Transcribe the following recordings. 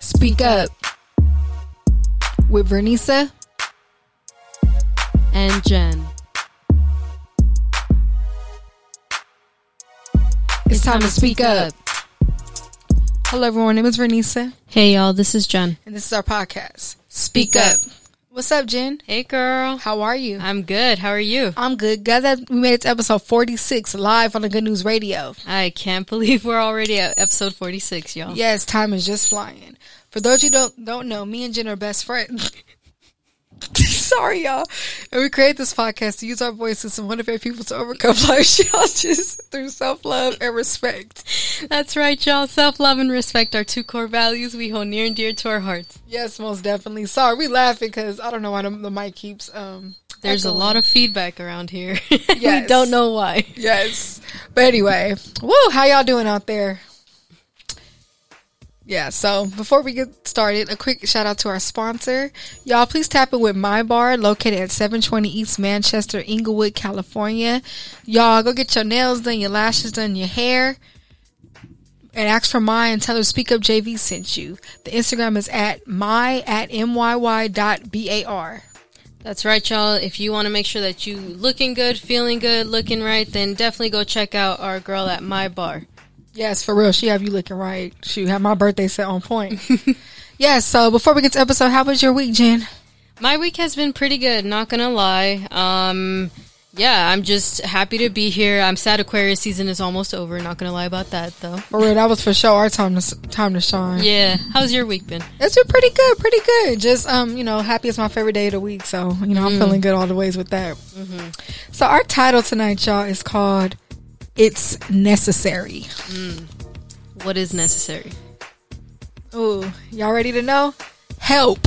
Speak Up with Vernisa and Jen. It's time to speak up. Hello, everyone. My name is Vernisa, Hey, y'all, this is Jen. and this is our podcast. Speak Up. What's up, Jen? Hey, girl. How are you? I'm good. How are you? I'm good. Guys, that we made it to episode 46 live on the Good News Radio. I can't believe we're already at episode 46, y'all. Yes, time is just flying. For those who don't don't know, me and Jen are best friends. Sorry, y'all. And we create this podcast to use our voices and motivate people to overcome life challenges through self love and respect. That's right, y'all. Self love and respect are two core values we hold near and dear to our hearts. Yes, most definitely. Sorry, we laughing because I don't know why the, the mic keeps. um There's a lot of feedback around here. we don't know why. Yes. But anyway, woo, how y'all doing out there? Yeah, so before we get started, a quick shout out to our sponsor. Y'all, please tap in with My Bar, located at 720 East Manchester, Inglewood, California. Y'all, go get your nails done, your lashes done, your hair, and ask for my and tell her Speak Up JV sent you. The Instagram is at my at myy dot bar. That's right, y'all. If you want to make sure that you looking good, feeling good, looking right, then definitely go check out our girl at my bar. Yes, for real. She have you looking right. She had my birthday set on point. yes. So before we get to episode, how was your week, Jen? My week has been pretty good, not gonna lie. Um, yeah, I'm just happy to be here. I'm sad Aquarius season is almost over. Not gonna lie about that though. For real, that was for sure our time to time to shine. Yeah, how's your week been? It's been pretty good, pretty good. Just um, you know, happy is my favorite day of the week, so you know I'm feeling good all the ways with that. So our title tonight, y'all, is called "It's Necessary." What is necessary? Oh, y'all ready to know? Help.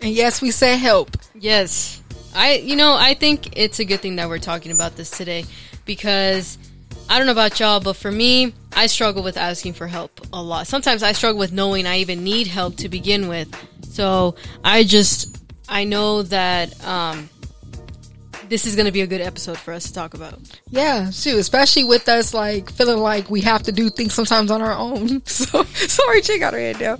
And yes, we say help. Yes, I. You know, I think it's a good thing that we're talking about this today because I don't know about y'all, but for me, I struggle with asking for help a lot. Sometimes I struggle with knowing I even need help to begin with. So I just I know that um, this is going to be a good episode for us to talk about. Yeah, shoot, especially with us like feeling like we have to do things sometimes on our own. So sorry, she got her head down.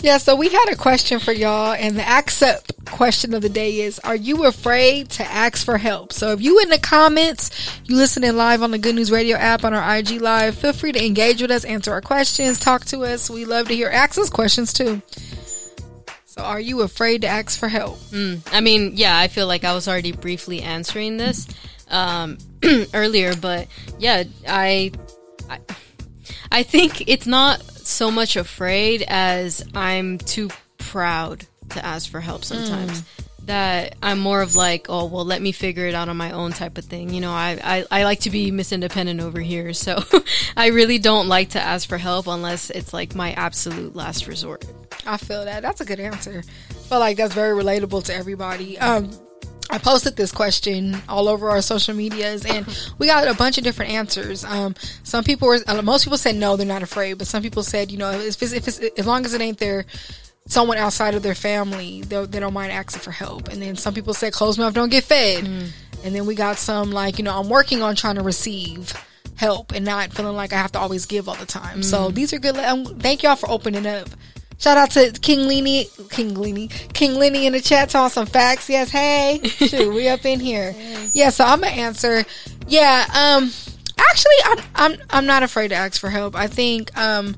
Yeah, so we had a question for y'all, and the accept question of the day is: Are you afraid to ask for help? So if you in the comments, you listening live on the Good News Radio app on our IG Live, feel free to engage with us, answer our questions, talk to us. We love to hear us questions too. So are you afraid to ask for help? I mean, yeah, I feel like I was already briefly answering this um, earlier, but yeah, I, I, I think it's not so much afraid as I'm too proud to ask for help sometimes. That I'm more of like, oh well, let me figure it out on my own type of thing. You know, I I, I like to be Miss Independent over here, so I really don't like to ask for help unless it's like my absolute last resort. I feel that. That's a good answer. I feel like that's very relatable to everybody. Um, I posted this question all over our social medias, and we got a bunch of different answers. Um, some people were, uh, most people said no, they're not afraid, but some people said, you know, if it's, if it's as long as it ain't their someone outside of their family, they they don't mind asking for help. And then some people said, closed mouth don't get fed. And then we got some like, you know, I'm working on trying to receive help and not feeling like I have to always give all the time. So these are good. Um, thank y'all for opening up. Shout out to King Lenny, King Lenny, King Lenny in the chat talking some facts. Yes, hey, shoot, we up in here. Yeah, so I'm gonna answer. Yeah, um, actually, I'm I'm I'm not afraid to ask for help. I think, um,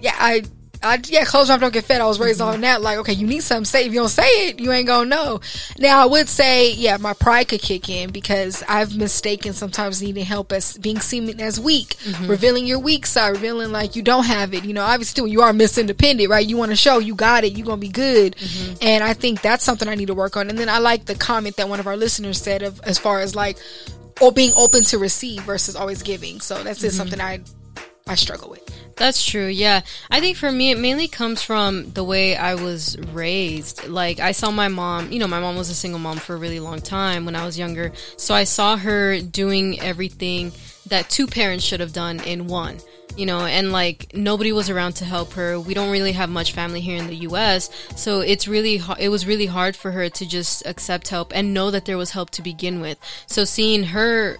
yeah, I. I, yeah, close mouth don't get fed. I was raised on that. Like, okay, you need something. Say if you don't say it, you ain't gonna know. Now, I would say, yeah, my pride could kick in because I've mistaken sometimes needing help as being seen as weak, mm-hmm. revealing your weak side, revealing like you don't have it. You know, obviously when you are Miss Independent, right? You want to show you got it. You gonna be good. Mm-hmm. And I think that's something I need to work on. And then I like the comment that one of our listeners said of as far as like, or being open to receive versus always giving. So that's just mm-hmm. something I I struggle with. That's true. Yeah. I think for me, it mainly comes from the way I was raised. Like, I saw my mom, you know, my mom was a single mom for a really long time when I was younger. So I saw her doing everything that two parents should have done in one. You know, and like nobody was around to help her. We don't really have much family here in the U.S., so it's really it was really hard for her to just accept help and know that there was help to begin with. So seeing her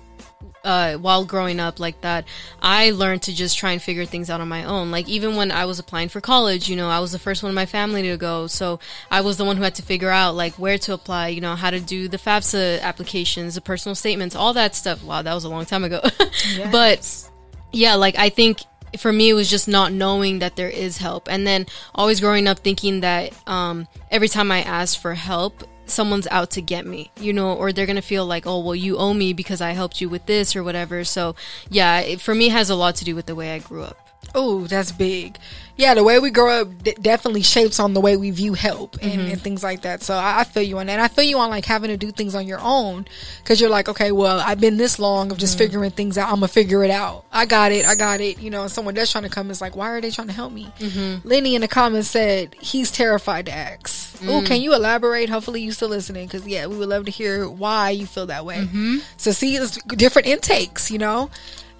uh, while growing up like that, I learned to just try and figure things out on my own. Like even when I was applying for college, you know, I was the first one in my family to go, so I was the one who had to figure out like where to apply, you know, how to do the FAFSA applications, the personal statements, all that stuff. Wow, that was a long time ago. Yes. but yeah, like I think for me it was just not knowing that there is help and then always growing up thinking that um, every time I asked for help someone's out to get me you know or they're gonna feel like oh well you owe me because I helped you with this or whatever. So yeah it, for me has a lot to do with the way I grew up Oh, that's big. Yeah, the way we grow up d- definitely shapes on the way we view help and, mm-hmm. and things like that. So I, I feel you on that. And I feel you on like having to do things on your own because you're like, okay, well, I've been this long of just mm. figuring things out. I'm gonna figure it out. I got it. I got it. You know, and someone that's trying to come is like, why are they trying to help me? Mm-hmm. Lenny in the comments said he's terrified to ask. Oh, can you elaborate? Hopefully, you still listening because yeah, we would love to hear why you feel that way. Mm-hmm. So see, it's different intakes. You know.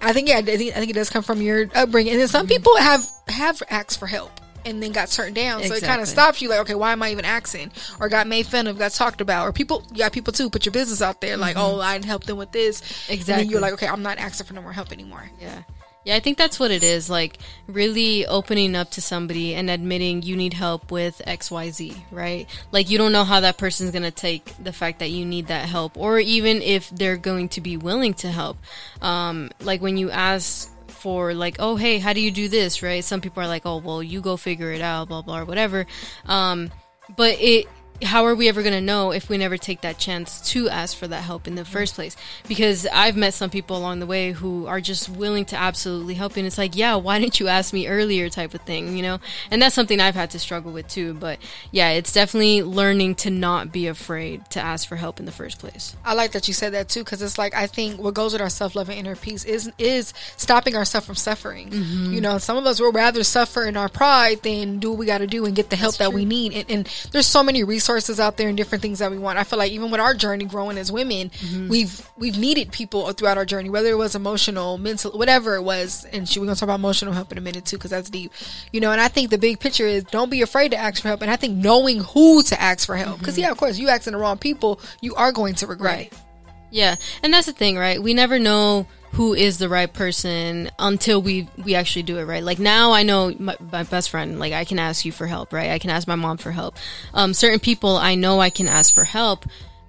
I think yeah, I think, I think it does come from your upbringing, and then some mm-hmm. people have have asked for help and then got turned down, so it kind of stops you. Like, okay, why am I even asking? Or got made fun of, got talked about, or people, you got people too, put your business out there, like, mm-hmm. oh, I helped them with this, And Exactly. you're like, okay, I'm not asking for no more help anymore. Yeah. Yeah, I think that's what it is. Like really opening up to somebody and admitting you need help with XYZ, right? Like you don't know how that person's going to take the fact that you need that help or even if they're going to be willing to help. Um like when you ask for like, "Oh, hey, how do you do this?" right? Some people are like, "Oh, well, you go figure it out, blah blah or whatever." Um but it how are we ever going to know if we never take that chance to ask for that help in the first place because i've met some people along the way who are just willing to absolutely help and it's like yeah why didn't you ask me earlier type of thing you know and that's something i've had to struggle with too but yeah it's definitely learning to not be afraid to ask for help in the first place I like that you said that too, because it's like I think what goes with our self love and inner peace is is stopping ourselves from suffering. Mm-hmm. You know, some of us will rather suffer in our pride than do what we got to do and get the help that we need. And, and there's so many resources out there and different things that we want. I feel like even with our journey growing as women, mm-hmm. we've we've needed people throughout our journey, whether it was emotional, mental, whatever it was. And she, we're gonna talk about emotional help in a minute too, because that's deep. You know, and I think the big picture is don't be afraid to ask for help. And I think knowing who to ask for help, because mm-hmm. yeah, of course, you asking the wrong people, you are going to regret it. Yeah, and that's the thing, right? We never know who is the right person until we we actually do it right. Like now, I know my, my best friend. Like I can ask you for help, right? I can ask my mom for help. Um, certain people I know I can ask for help,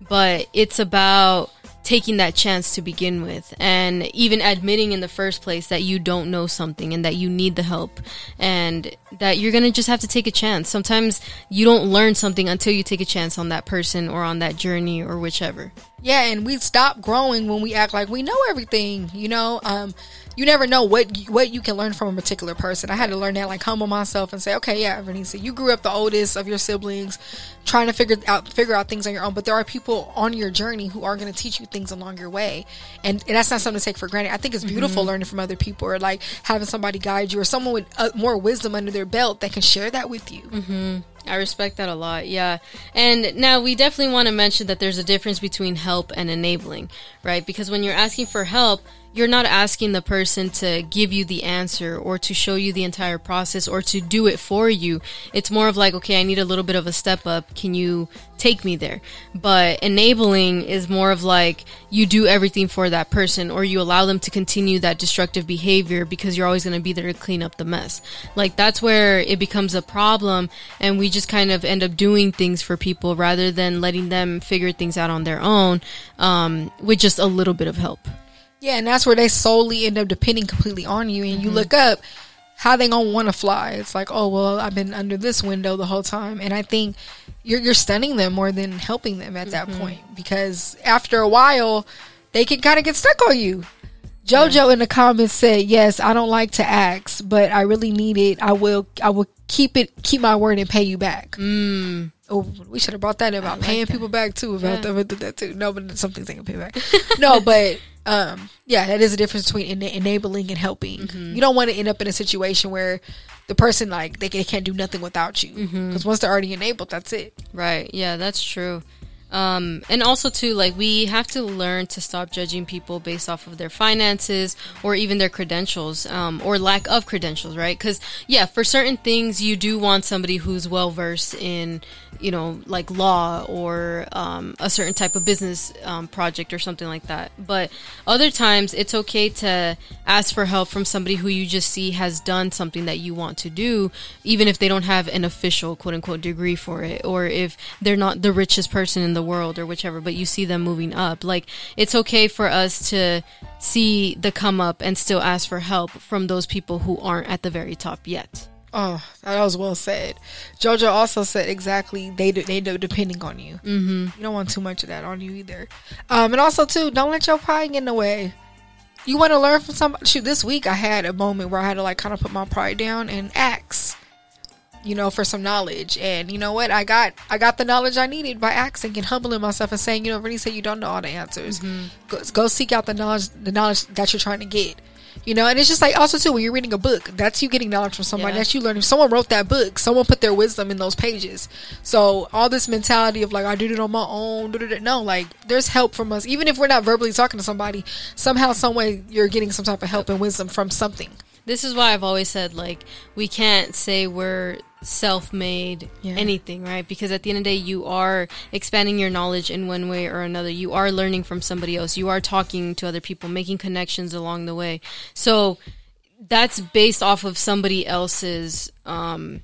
but it's about taking that chance to begin with and even admitting in the first place that you don't know something and that you need the help and that you're going to just have to take a chance. Sometimes you don't learn something until you take a chance on that person or on that journey or whichever. Yeah, and we stop growing when we act like we know everything. You know, um, you never know what what you can learn from a particular person. I had to learn that, like humble myself and say, okay, yeah, Vanessa, you grew up the oldest of your siblings, trying to figure out figure out things on your own. But there are people on your journey who are going to teach you things along your way, and, and that's not something to take for granted. I think it's beautiful learning from other people, or like having somebody guide you, or someone with uh, more wisdom under their belt that can share that with you. I respect that a lot. Yeah. And now we definitely want to mention that there's a difference between help and enabling, right? Because when you're asking for help, you're not asking the person to give you the answer or to show you the entire process or to do it for you. It's more of like, okay, I need a little bit of a step up. Can you take me there? But enabling is more of like you do everything for that person or you allow them to continue that destructive behavior because you're always going to be there to clean up the mess. Like that's where it becomes a problem and we just kind of end up doing things for people rather than letting them figure things out on their own um, with just a little bit of help. Yeah, and that's where they solely end up depending completely on you. And you look up, how they gonna want to fly? It's like, oh well, I've been under this window the whole time, and I think you're you're stunning them more than helping them at that point because after a while, they can kind of get stuck on you. Jojo in the comments said, "Yes, I don't like to ask, but I really need it. I will. I will keep it. Keep my word and pay you back." Mm. Oh, we should have brought that in about like paying that. people back too. About Yeah. about that too. No, but some things they can pay back. no, but um, yeah, that is a difference between ena- enabling and helping. Mm-hmm. You don't want to end up in a situation where the person like they, they can't do nothing without you because Mm-hmm. once they're already enabled, that's it. Right. Yeah, that's true. Um, and also too, like we have to learn to stop judging people based off of their finances or even their credentials, um, or lack of credentials, right? Because yeah, for certain things, you do want somebody who's well versed in, you know, like law or um, a certain type of business um, project or something like that. But other times, it's okay to ask for help from somebody who you just see has done something that you want to do, even if they don't have an official quote unquote degree for it, or if they're not the richest person in the world or whichever, but you see them moving up. Like it's okay for us to see the come up and still ask for help from those people who aren't at the very top yet. Oh, that was well said. Jojo also said exactly they do, they do depending on you. Mm-hmm. You don't want too much of that on you either. Um, and also too, don't let your pride get in the way. You want to learn from somebody. Shoot, this week I had a moment where I had to like kind of put my pride down and ask you know, for some knowledge. And you know what? I got I got the knowledge I needed by asking and humbling myself and saying, you know, really say you don't know all the answers. Mm-hmm. Go, go seek out the knowledge the knowledge that you're trying to get. You know, and it's just like also too when you're reading a book, that's you getting knowledge from somebody. Yeah. That's you learning. Someone wrote that book. Someone put their wisdom in those pages. So all this mentality of like I did it on my own. No, like there's help from us. Even if we're not verbally talking to somebody, somehow, some way, you're getting some type of help and wisdom from something. This is why I've always said like we can't say we're self-made yeah. anything right? Because at the end of the day you are expanding your knowledge in one way or another. You are learning from somebody else. You are talking to other people making connections along the way. So that's based off of somebody else's um,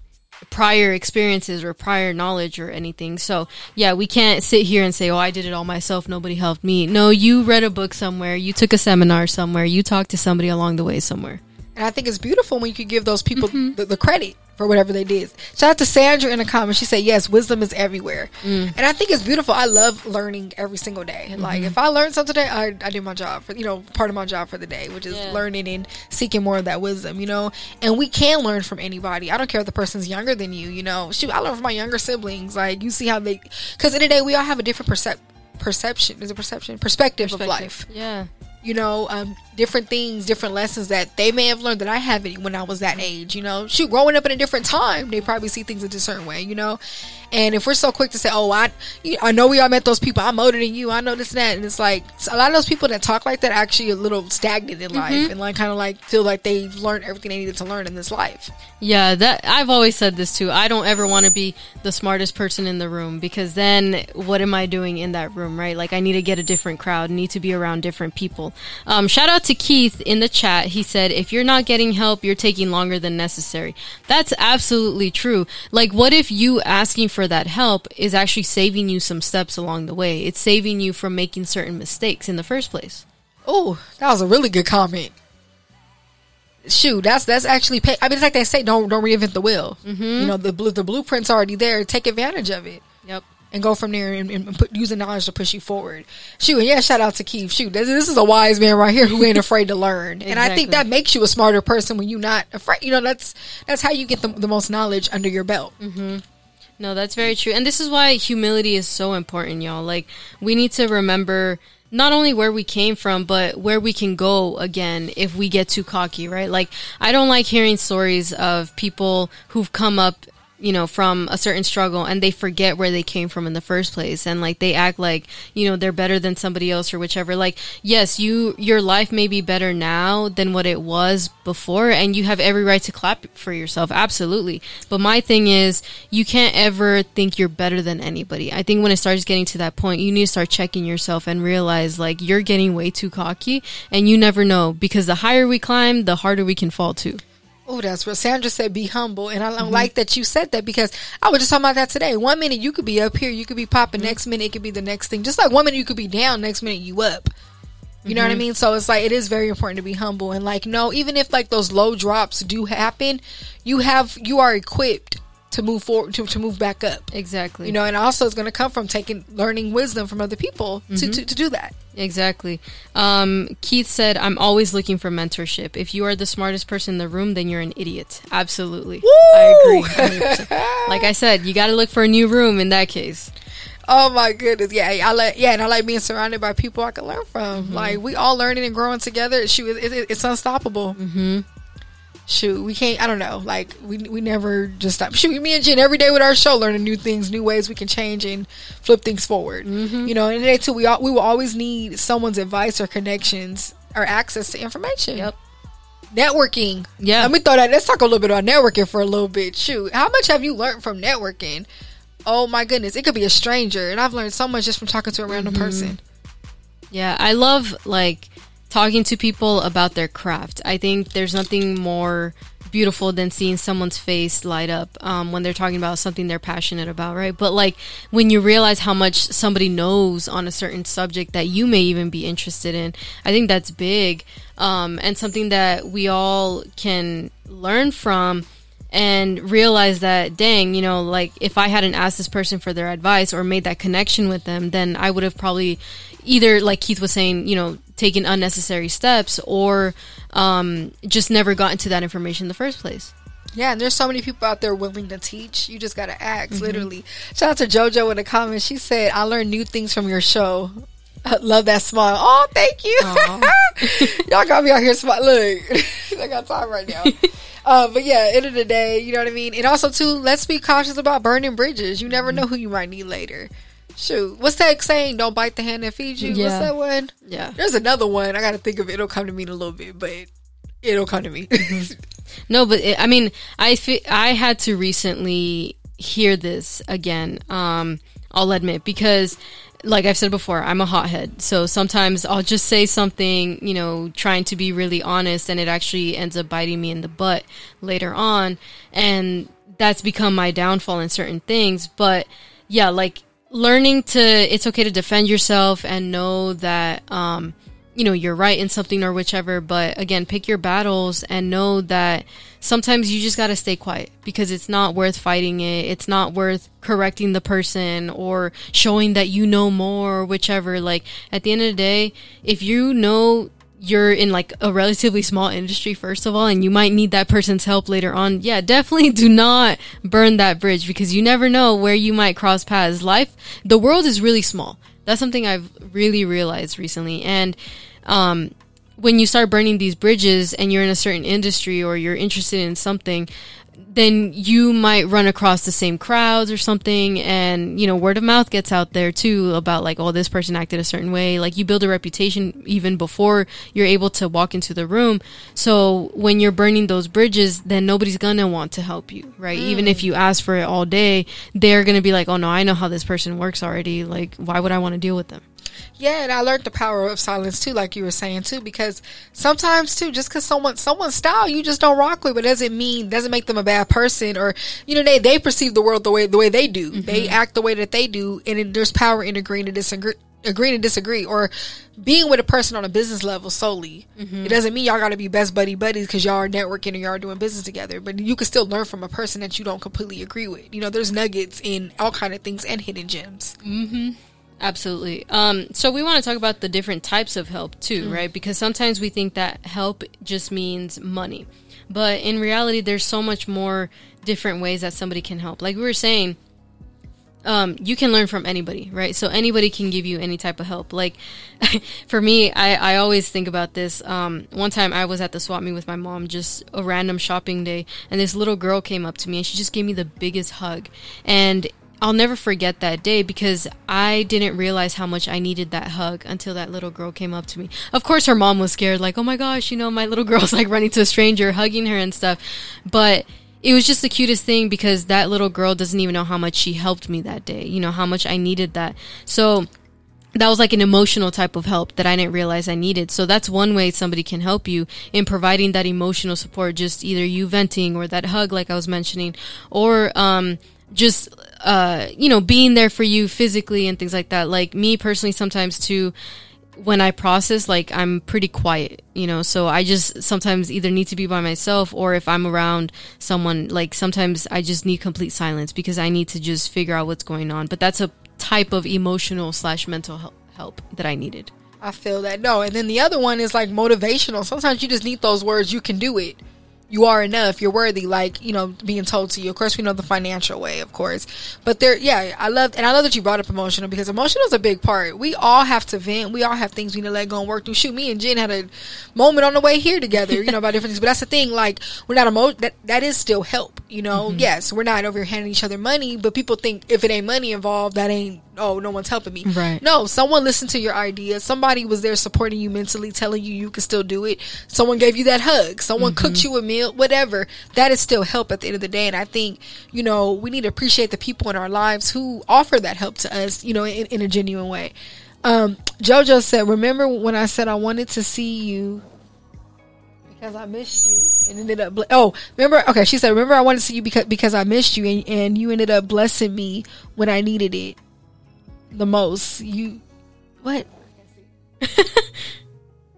prior experiences or prior knowledge or anything. So yeah we can't sit here and say oh i did it all myself. Nobody helped me. No you read a book somewhere. You took a seminar somewhere. You talked to somebody along the way somewhere and I think it's beautiful when you can give those people mm-hmm. the, the, credit for whatever they did. Shout out to Sandra in the comments. She said, "Yes, wisdom is everywhere," mm. and I think it's beautiful. I love learning every single day. Mm-hmm. Like if I learn something today, I, I did my job for you know part of my job for the day, which is yeah. learning and seeking more of that wisdom. You know, and we can learn from anybody. I don't care if the person's younger than you. You know, shoot, I learn from my younger siblings. Like you see how they, because in the day we all have a different percep- perception. Is a perception perspective, perspective of life. Yeah you know, um, different things, different lessons that they may have learned that I haven't when I was that age, you know. Shoot, growing up in a different time, they probably see things a certain way, you know. And if we're so quick to say, "Oh, I, I know we all met those people. I'm older than you. I know this and that," and it's like a lot of those people that talk like that are actually a little stagnant in life mm-hmm. and like kind of like feel like they've learned everything they needed to learn in this life. Yeah, that I've always said this too. I don't ever want to be the smartest person in the room because then what am I doing in that room, right? Like I need to get a different crowd, need to be around different people. Um, shout out to Keith in the chat. He said, if you're not getting help, you're taking longer than necessary. That's absolutely true. Like, what if you asking for that help is actually saving you some steps along the way? It's saving you from making certain mistakes in the first place. Oh, that was a really good comment. Shoot, that's that's actually. Pay- I mean, it's like they say, don't don't reinvent the wheel. Mm-hmm. You know, the blue the blueprint's already there. Take advantage of it. Yep and go from there and, and put, use the knowledge to push you forward. Shoot, yeah, shout out to Keith. Shoot, this, this is a wise man right here who ain't afraid to learn, exactly. and I think that makes you a smarter person when you're not afraid. You know, that's that's how you get the, the most knowledge under your belt. Mm-hmm. No, that's very true, and this is why humility is so important, y'all. Like we need to remember not only where we came from, but where we can go again if we get too cocky, right? Like, I don't like hearing stories of people who've come up you know, from a certain struggle and they forget where they came from in the first place and like they act like, you know, they're better than somebody else or whichever. Like, yes, you, your life may be better now than what it was before and you have every right to clap for yourself. Absolutely. But my thing is, you can't ever think you're better than anybody. I think when it starts getting to that point, you need to start checking yourself and realize like you're getting way too cocky and you never know because the higher we climb, the harder we can fall too. Oh, that's what Sandra said. Be humble, and I mm-hmm. like that you said that because I was just talking about that today. One minute you could be up here, you could be popping. Mm-hmm. Next minute it could be the next thing. Just like one minute you could be down, next minute you up. You mm-hmm. know what I mm-hmm. mean? So it's like it is very important to be humble and like no, even if like those low drops do happen, you have you are equipped to move forward to, to move back up exactly you know and also it's going to come from taking learning wisdom from other people mm-hmm. to, to, to, do that exactly um, keith said i'm always looking for mentorship if you are the smartest person in the room then you're an idiot absolutely Woo! i agree like i said you got to look for a new room in that case Oh my goodness, yeah, I like yeah, and I like being surrounded by people I can learn from. Mm-hmm. Like we all learning and growing together. She, it, it, it's unstoppable. Mm-hmm. Shoot, we can't. I don't know. Like we we never just stop. Shoot, me and Jen every day with our show, learning new things, new ways we can change and flip things forward. Mm-hmm. You know, and today too, we all, we will always need someone's advice or connections or access to information. Yep. Networking. Yeah. Let me throw that. Let's talk a little bit about networking for a little bit. Shoot, how much have you learned from networking? Oh my goodness, it could be a stranger, and I've learned so much just from talking to a random Mm-hmm. person. Yeah, I love like talking to people about their craft. I think there's nothing more beautiful than seeing someone's face light up um, when they're talking about something they're passionate about, right? But like when you realize how much somebody knows on a certain subject that you may even be interested in, I think that's big um, and something that we all can learn from and realize that dang you know like if i hadn't asked this person for their advice or made that connection with them then i would have probably either like keith was saying you know taken unnecessary steps or um, just never gotten to that information in the first place Yeah, and there's so many people out there willing to teach. You just gotta ask, Mm-hmm. literally. Shout out to JoJo in the comments. She said, "I learned new things from your show." I love that smile. Oh, thank you. Y'all got me out here smile. Look, I got time right now. uh, but yeah, end of the day, you know what I mean. And also too, let's be cautious about burning bridges. You never know who you might need later. Shoot, what's that saying? Don't bite the hand that feeds you. What's Yeah. that one? yeah There's another one. I got to think of it. It'll come to me in a little bit, but it'll come to me. No, but it, I mean, I fe- I had to recently hear this again. Um, I'll admit because, like I've said before, I'm a hothead. So sometimes I'll just say something, you know, trying to be really honest, and it actually ends up biting me in the butt later on, and that's become my downfall in certain things. But yeah, like learning to, it's okay to defend yourself and know that. Um, you know you're right in something or whichever but again pick your battles and know that sometimes you just got to stay quiet because it's not worth fighting it it's not worth correcting the person or showing that you know more or whichever like at the end of the day if you know you're in like a relatively small industry first of all and you might need that person's help later on yeah definitely do not burn that bridge because you never know where you might cross paths life the world is really small that's something I've really realized recently. And um, when you start burning these bridges and you're in a certain industry or you're interested in something, then you might run across the same crowds or something. And you know word of mouth gets out there too about like oh this person acted a certain way. Like you build a reputation even before you're able to walk into the room. So when you're burning those bridges then nobody's gonna want to help you right? Mm. Even if you ask for it all day they're gonna be like oh no i know how this person works already. Like why would i want to deal with them Yeah, and I learned the power of silence too, like you were saying too, because sometimes too, just because someone someone's style you just don't rock with, but doesn't mean doesn't make them a bad person, or you know they they perceive the world the way the way they do, mm-hmm. they act the way that they do, and there's power in agreeing to disagree. Agreeing to disagree, or being with a person on a business level solely, mm-hmm. it doesn't mean y'all got to be best buddy buddies because y'all are networking and y'all are doing business together. But you can still learn from a person that you don't completely agree with. You know, there's nuggets in all kind of things and hidden gems. Mm-hmm. Absolutely. Um, so we want to talk about the different types of help too, right? Because sometimes we think that help just means money, but in reality, there's so much more different ways that somebody can help. Like we were saying, um, you can learn from anybody, right? So anybody can give you any type of help. Like for me, I, I always think about this. Um, one time I was at the swap meet with my mom, just a random shopping day, and this little girl came up to me and she just gave me the biggest hug. And I'll never forget that day because I didn't realize how much I needed that hug until that little girl came up to me. Of course, her mom was scared, like, oh my gosh, you know, my little girl's like running to a stranger, hugging her and stuff. But it was just the cutest thing because that little girl doesn't even know how much she helped me that day, you know, how much I needed that. So, that was like an emotional type of help that I didn't realize I needed. So that's one way somebody can help you in providing that emotional support, just either you venting or that hug, like I was mentioning, or, um, just, uh, you know, being there for you physically and things like that. Like me personally, sometimes too, when I process, like I'm pretty quiet, you know, so I just sometimes either need to be by myself or if I'm around someone, like sometimes I just need complete silence because I need to just figure out what's going on. But that's a type of emotional slash mental help, help that I needed. I feel that. No, and then the other one is like motivational. Sometimes you just need those words. You can do it. You are enough, you're worthy, like, you know, being told to you. Of course, we know the financial way, of course. But there, yeah, I love, and I love that you brought up emotional because emotional is a big part. We all have to vent. We all have things we need to let go and work through. Shoot, me and Jen had a moment on the way here together, you know, about different things. But that's the thing, like, we're not emo, that, that is still help, you know? Mm-hmm. Yes, we're not over here handing each other money, but people think if it ain't money involved, that ain't, oh, no one's helping me. Right. No, someone listened to your ideas. Somebody was there supporting you mentally, telling you you can still do it. Someone gave you that hug. Someone mm-hmm. cooked you a meal, whatever that is still help at the end of the day. And I think, you know, we need to appreciate the people in our lives who offer that help to us, you know, in, in a genuine way. Um, Jojo said, remember when I said I wanted to see you because I missed you and ended up, ble- oh, remember, okay. She said, remember I wanted to see you because, because I missed you and, and you ended up blessing me when I needed it the most. You, what?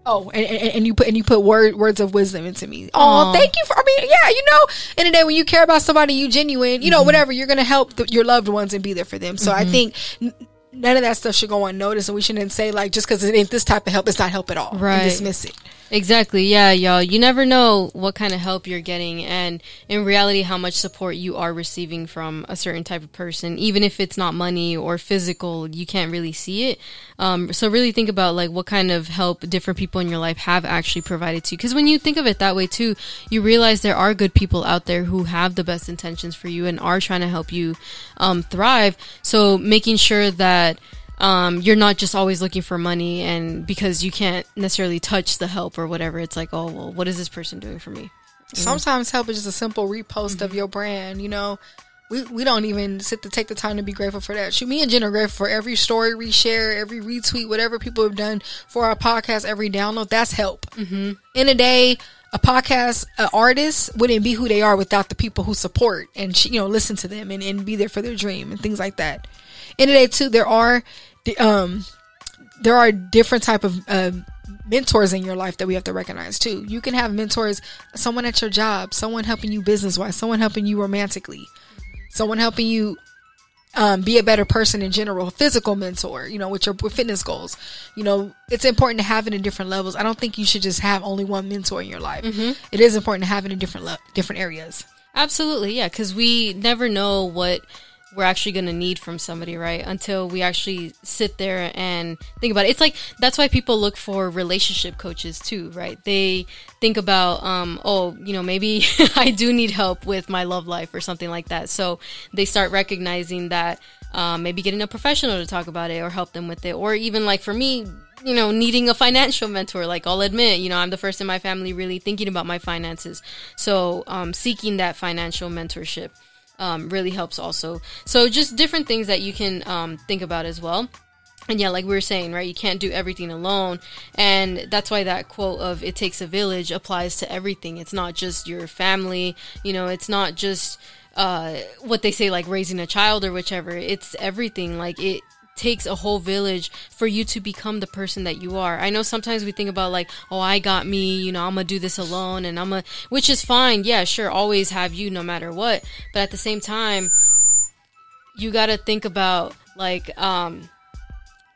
Oh, and, and, and, you put and you put word words of wisdom into me. Oh, thank you for. I mean, yeah, you know, in the day when you care about somebody, you genuine, you know, mm-hmm. whatever, you're gonna help the, your loved ones and be there for them. So mm-hmm. I think none of that stuff should go unnoticed, and we shouldn't say like just because it ain't this type of help, it's not help at all. Right, dismiss it. Exactly. Yeah, y'all. You never know what kind of help you're getting and in reality how much support you are receiving from a certain type of person. Even if it's not money or physical, you can't really see it. Um, so really think about like what kind of help different people in your life have actually provided to you. Cause when you think of it that way too, you realize there are good people out there who have the best intentions for you and are trying to help you, um, thrive. So making sure that, um, you're not just always looking for money and because you can't necessarily touch the help or whatever it's like oh well what is this person doing for me sometimes help is just a simple repost mm-hmm. of your brand you know we, we don't even sit to take the time to be grateful for that. Shoot, me and Jen are grateful for every story we share, every retweet, whatever people have done for our podcast, every download. That's help. Mm-hmm. In a day, a podcast an artist wouldn't be who they are without the people who support and you know listen to them and, and be there for their dream and things like that in the day too, there are um there are different type of uh, mentors in your life that we have to recognize too. You can have mentors, someone at your job, someone helping you business wise, someone helping you romantically, someone helping you um, be a better person in general, physical mentor, you know, with your with fitness goals. You know, it's important to have it in different levels. I don't think you should just have only one mentor in your life. Mm-hmm. It is important to have it in different le- different areas. Absolutely, yeah, because we never know what we're actually going to need from somebody, right? Until we actually sit there and think about it. It's like that's why people look for relationship coaches too, right? They think about, um, oh, you know, maybe I do need help with my love life or something like that. So they start recognizing that um, maybe getting a professional to talk about it or help them with it, or even like for me, you know, needing a financial mentor. Like I'll admit, you know, I'm the first in my family really thinking about my finances. So um, seeking that financial mentorship um, really helps also. So just different things that you can um, think about as well. And yeah, like we were saying, right, you can't do everything alone. And that's why that quote of it takes a village applies to everything. It's not just your family, you know, it's not just uh, what they say, like raising a child or whichever. It's everything. Like it, takes a whole village for you to become the person that you are. I know sometimes we think about like, oh, I got me, you know, I'm gonna do this alone and I'm a, which is fine. Yeah, sure. Always have you no matter what. But at the same time, you gotta think about like, um,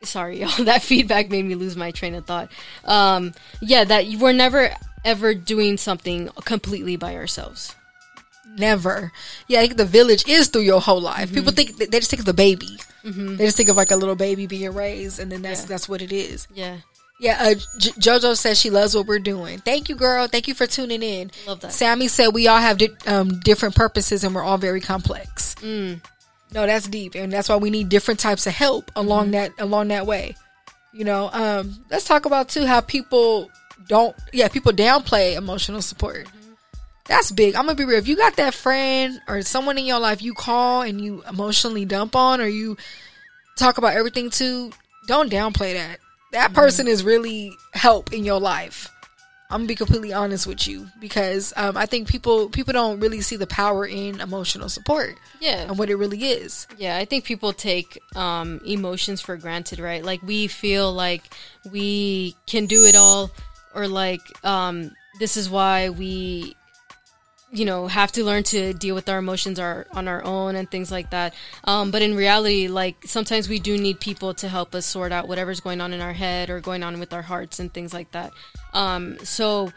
sorry, y'all, that feedback made me lose my train of thought. Um, yeah, that we're never ever doing something completely by ourselves. Never. Yeah, the village is through your whole life. Mm-hmm. People think they just think of the baby. Mm-hmm. They just think of like a little baby being raised, and then that's yeah. that's what it is. Yeah. Yeah, uh, J- JoJo says she loves what we're doing. Thank you, girl. Thank you for tuning in. Love that. Sammy said we all have di- um, different purposes and we're all very complex. Mm. No, that's deep, and that's why we need different types of help along mm-hmm. that along that way. You know, um, let's talk about too how people don't. Yeah, people downplay emotional support. Mm-hmm. That's big. I'm gonna be real. If you got that friend or someone in your life you call and you emotionally dump on or you talk about everything to, don't downplay that. That mm-hmm. person is really help in your life. I'm gonna be completely honest with you because um, I think people people don't really see the power in emotional support. Yeah, and what it really is. Yeah, I think people take um, emotions for granted, right? Like we feel like we can do it all, or like um, this is why we you know have to learn to deal with our emotions our, on our own and things like that um, but in reality like sometimes we do need people to help us sort out whatever's going on in our head or going on with our hearts and things like that um, so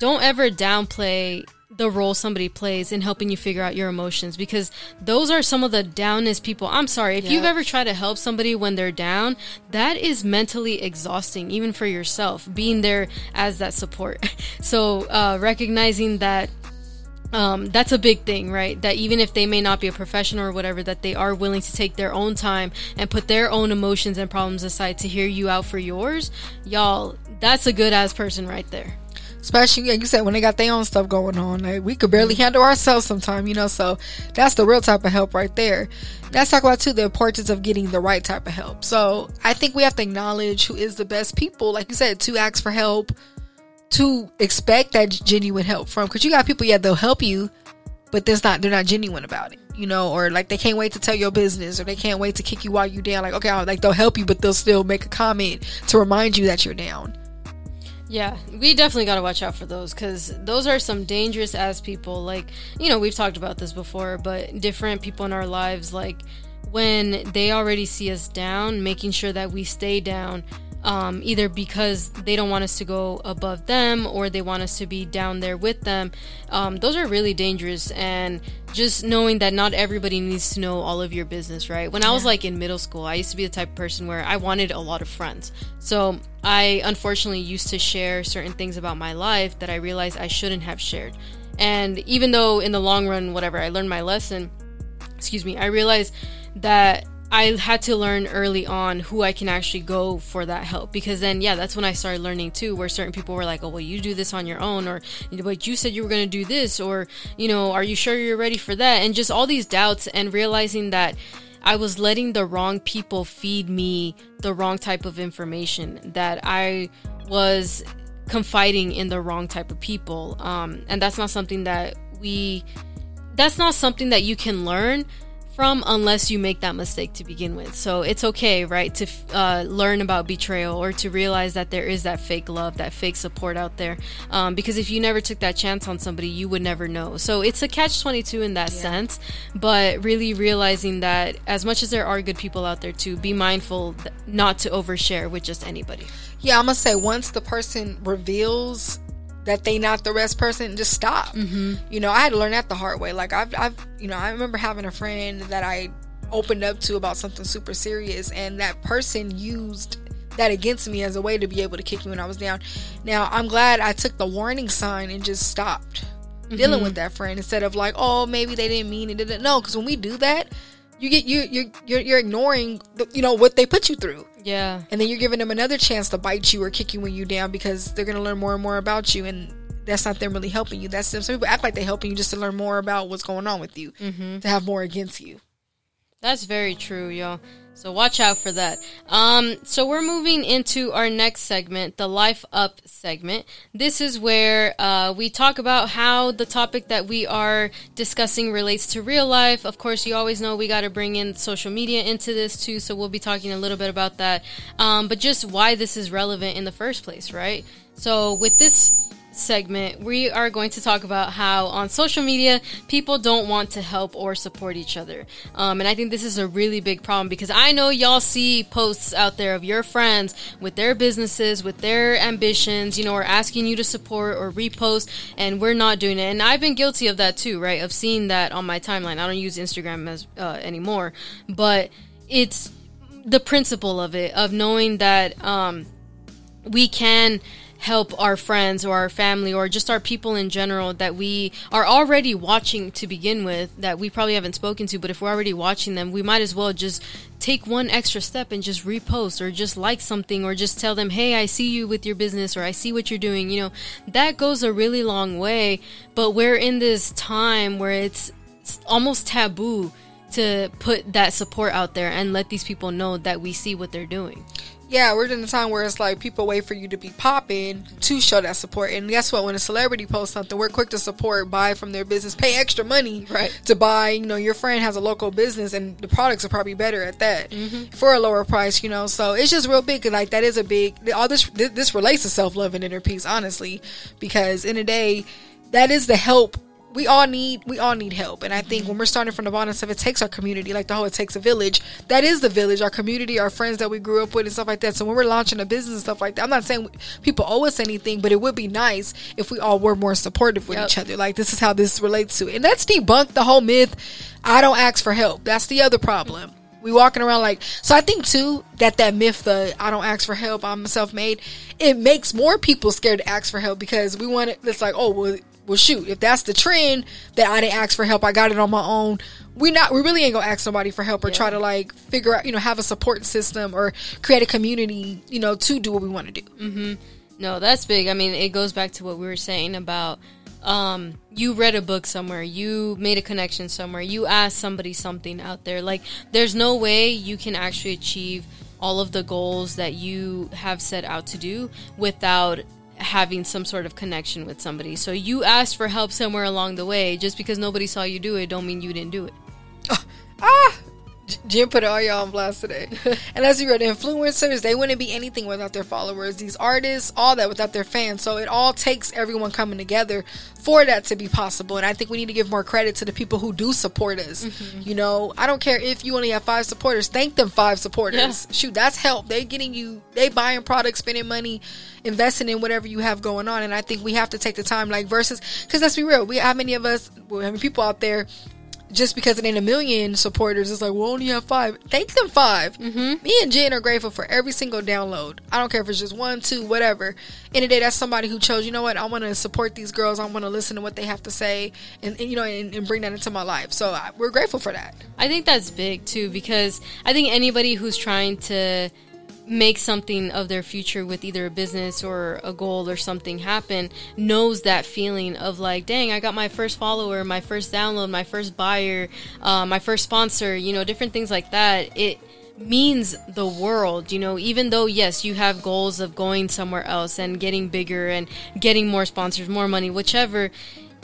don't ever downplay the role somebody plays in helping you figure out your emotions because those are some of the downest people. I'm sorry, if Yep. you've ever tried to help somebody when they're down, that is mentally exhausting, even for yourself, being there as that support. So, uh, recognizing that um, that's a big thing, right? That even if they may not be a professional or whatever, that they are willing to take their own time and put their own emotions and problems aside to hear you out for yours, y'all, that's a good ass person right there. especially like you said when they got their own stuff going on like we could barely handle ourselves sometimes, you know so that's the real type of help right there let's talk about too the importance of getting the right type of help so i think we have to acknowledge who is the best people like you said to ask for help to expect that genuine help from because you got people yeah they'll help you but there's not they're not genuine about it you know or like they can't wait to tell your business or they can't wait to kick you while you down like okay like they'll help you but they'll still make a comment to remind you that you're down Yeah, we definitely got to watch out for those because those are some dangerous ass people. Like, you know, we've talked about this before, but different people in our lives, like when they already see us down, making sure that we stay down, um, either because they don't want us to go above them or they want us to be down there with them. Um, those are really dangerous. And just knowing that not everybody needs to know all of your business, right? When I was like in middle school, I used to be the type of person where I wanted a lot of friends. So I unfortunately used to share certain things about my life that I realized I shouldn't have shared. And even though in the long run, whatever, I learned my lesson, excuse me, I realized that I had to learn early on who I can actually go for that help because then, yeah, that's when I started learning too, where certain people were like, oh, well, you do this on your own, or but you said you were going to do this, or, you know, are you sure you're ready for that? And just all these doubts and realizing that I was letting the wrong people feed me the wrong type of information, that I was confiding in the wrong type of people. Um, and that's not something that we, that's not something that you can learn from unless you make that mistake to begin with. So it's okay, right, to uh, learn about betrayal or to realize that there is that fake love, that fake support out there. Um, because if you never took that chance on somebody, you would never know. So it's a catch 22 in that sense, but really realizing that as much as there are good people out there too, be mindful not to overshare with just anybody. Yeah, I'm gonna say once the person reveals that they not the rest person, just stop. Mm-hmm. You know, I had to learn that the hard way. Like I've, I've, you know, I remember having a friend that I opened up to about something super serious, and that person used that against me as a way to be able to kick me when I was down. Now I'm glad I took the warning sign and just stopped dealing with that friend instead of like, oh, maybe they didn't mean it. Didn't no, because when we do that, you get you you you're, you're ignoring the, you know what they put you through Yeah. and then you're giving them another chance to bite you or kick you when you down because they're going to learn more and more about you and that's not them really helping you that's them some people act like they're helping you just to learn more about what's going on with you mm-hmm. to have more against you That's very true, y'all. So watch out for that. Um, so we're moving into our next segment, the Life Up segment. This is where uh, we talk about how the topic that we are discussing relates to real life. Of course, you always know we got to bring in social media into this too, so we'll be talking a little bit about that. Um, but just why this is relevant in the first place, right? So with this segment, we are going to talk about how on social media people don't want to help or support each other. Um, and I think this is a really big problem because I know y'all see posts out there of your friends with their businesses, with their ambitions, you know, or asking you to support or repost, and we're not doing it. And I've been guilty of that too, right? Of seeing that on my timeline. I don't use Instagram as uh, anymore, but it's the principle of it of knowing that um, we can help our friends or our family or just our people in general that we are already watching to begin with that we probably haven't spoken to but if we're already watching them we might as well just take one extra step and just repost or just like something or just tell them hey i see you with your business or i see what you're doing you know. That goes a really long way but we're in this time where it's almost taboo to put that support out there and let these people know that we see what they're doing yeah we're in a time where it's like people wait for you to be popping to show that support. And guess what? When a celebrity posts something we're quick to support buy from their business pay extra money Right. to buy you know your friend has a local business and the products are probably better at that mm-hmm. for a lower price you know. So it's just real big like that is a big all this this relates to self-love and inner peace honestly because in a day that is the help we all need we all need help. And i think when we're starting from the bottom stuff it takes our community like the whole it takes a village. That is the village our community our friends that we grew up with and stuff like that. So when we're launching a business and stuff like that i'm not saying people owe us anything but it would be nice if we all were more supportive with Yep. each other. Like this is how this relates to it. And that's debunked the whole myth i don't ask for help. That's the other problem. We walking around like so i think too that that myth the i don't ask for help i'm self-made it makes more people scared to ask for help because we want it it's like oh well well shoot if that's the trend that i didn't ask for help i got it on my own we not we really ain't gonna ask somebody for help or try to like figure out you know have a support system or create a community you know to do what we want to do Mm-hmm. No, that's big. I mean, it goes back to what we were saying about um, you read a book somewhere, you made a connection somewhere, you asked somebody something out there. Like, there's no way you can actually achieve all of the goals that you have set out to do without having some sort of connection with somebody. So you asked for help somewhere along the way. Just because nobody saw you do it, don't mean you didn't do it. ah J- Jim put all y'all on blast today. and as we read, influencers, they wouldn't be anything without their followers. These artists, all that without their fans. So it all takes everyone coming together for that to be possible. And I think we need to give more credit to the people who do support us. Mm-hmm. You know, I don't care if you only have five supporters. Thank them five supporters. Shoot, that's help. They're getting you, they buying products, spending money, investing in whatever you have going on. And I think we have to take the time, like versus, because let's be real, we how many of us, well, how many people out there just because it ain't a million supporters, it's like, we only have five. Thank them 5 Mm-hmm. Me and Jen are grateful for every single download. I don't care if it's just one, two, whatever. In the day, that's somebody who chose, you know what, I want to support these girls. I want to listen to what they have to say and, and, you know, and, and bring that into my life. So I, we're grateful for that. I think that's big too because I think anybody who's trying to make something of their future with either a business or a goal or something happen knows that feeling of like dang i got my first follower my first download my first buyer uh, my first sponsor you know different things like that. It means the world you know even though yes you have goals of going somewhere else and getting bigger and getting more sponsors more money whichever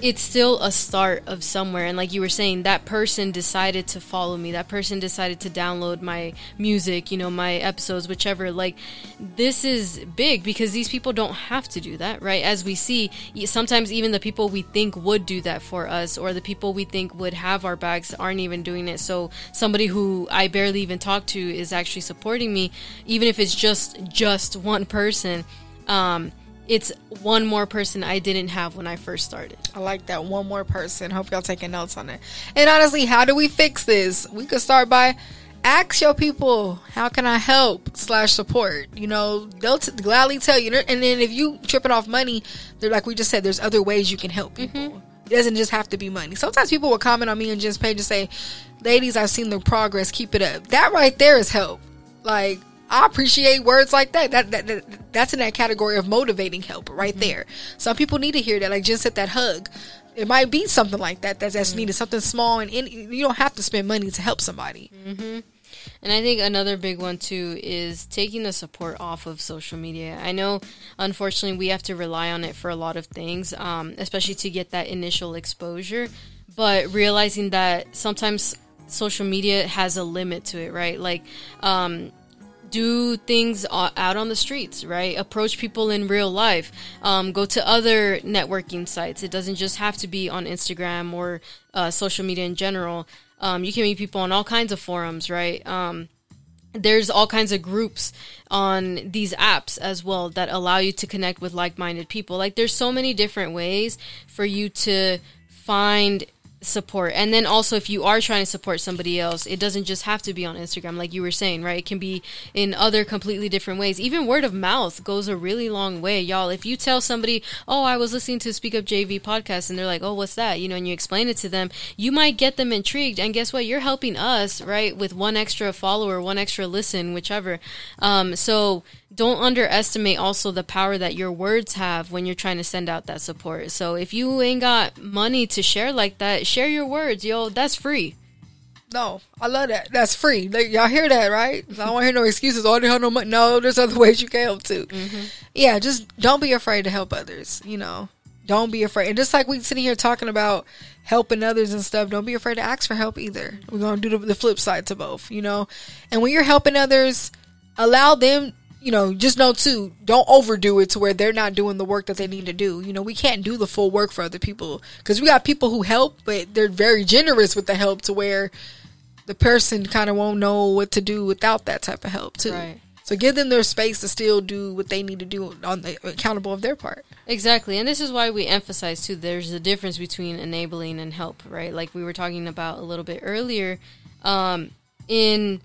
it's still a start of somewhere. And like you were saying that person decided to follow me. That person decided to download my music you know my episodes whichever. Like this is big because these people don't have to do that right? As we see sometimes even the people we think would do that for us or the people we think would have our bags aren't even doing it. So somebody who i barely even talk to is actually supporting me even if it's just just one person. Um it's one more person I didn't have when I first started. I like that one more person. Hope y'all taking notes on it. And honestly, how do we fix this? We could start by ask your people, how can I help slash support? You know, they'll t- gladly tell you. And then if you tripping off money, they're like we just said, there's other ways you can help mm-hmm. people. It doesn't just have to be money. Sometimes people will comment on me and just page and say, ladies, I've seen the progress. Keep it up. That right there is help. Like, I appreciate words like that. That, that, that that's in that category of motivating help right there. Some people need to hear that. Like just at that hug, it might be something like that that's, that's needed. Something small and, and you don't have to spend money to help somebody. And I think another big one too is taking the support off of social media. I know, unfortunately, we have to rely on it for a lot of things, um, especially to get that initial exposure. But realizing that sometimes social media has a limit to it, right? Like, um, do things out on the streets, right? Approach people in real life. Um, go to other networking sites. It doesn't just have to be on Instagram or uh, social media in general. Um, you can meet people on all kinds of forums, right? Um, there's all kinds of groups on these apps as well that allow you to connect with like-minded people. Like there's so many different ways for you to find support. And then also if you are trying to support somebody else, it doesn't just have to be on Instagram like you were saying, right? It can be in other completely different ways. Even word of mouth goes a really long way, y'all. If you tell somebody, "Oh, I was listening to Speak Up JV podcast," and they're like, "Oh, what's that?" you know, and you explain it to them, you might get them intrigued. And guess what? You're helping us, right, with one extra follower, one extra listen, whichever. Um, so don't underestimate also the power that your words have when you're trying to send out that support. So if you ain't got money to share like that, share your words, yo. That's free. No, I love that. That's free. Like, y'all hear that, right? I don't want to hear no excuses. Oh, I didn't have no money. No, there's other ways you can help too. Mm-hmm. Yeah, just don't be afraid to help others. You know, don't be afraid. And just like we sitting here talking about helping others and stuff, don't be afraid to ask for help either. We're gonna do the, the flip side to both. You know, and when you're helping others, allow them you know, just know too, don't overdo it to where they're not doing the work that they need to do. You know, we can't do the full work for other people because we got people who help, but they're very generous with the help to where the person kind of won't know what to do without that type of help too. Right. So give them their space to still do what they need to do on the accountable of their part. Exactly. And this is why we emphasize too there's a difference between enabling and help, right? Like we were talking about a little bit earlier um in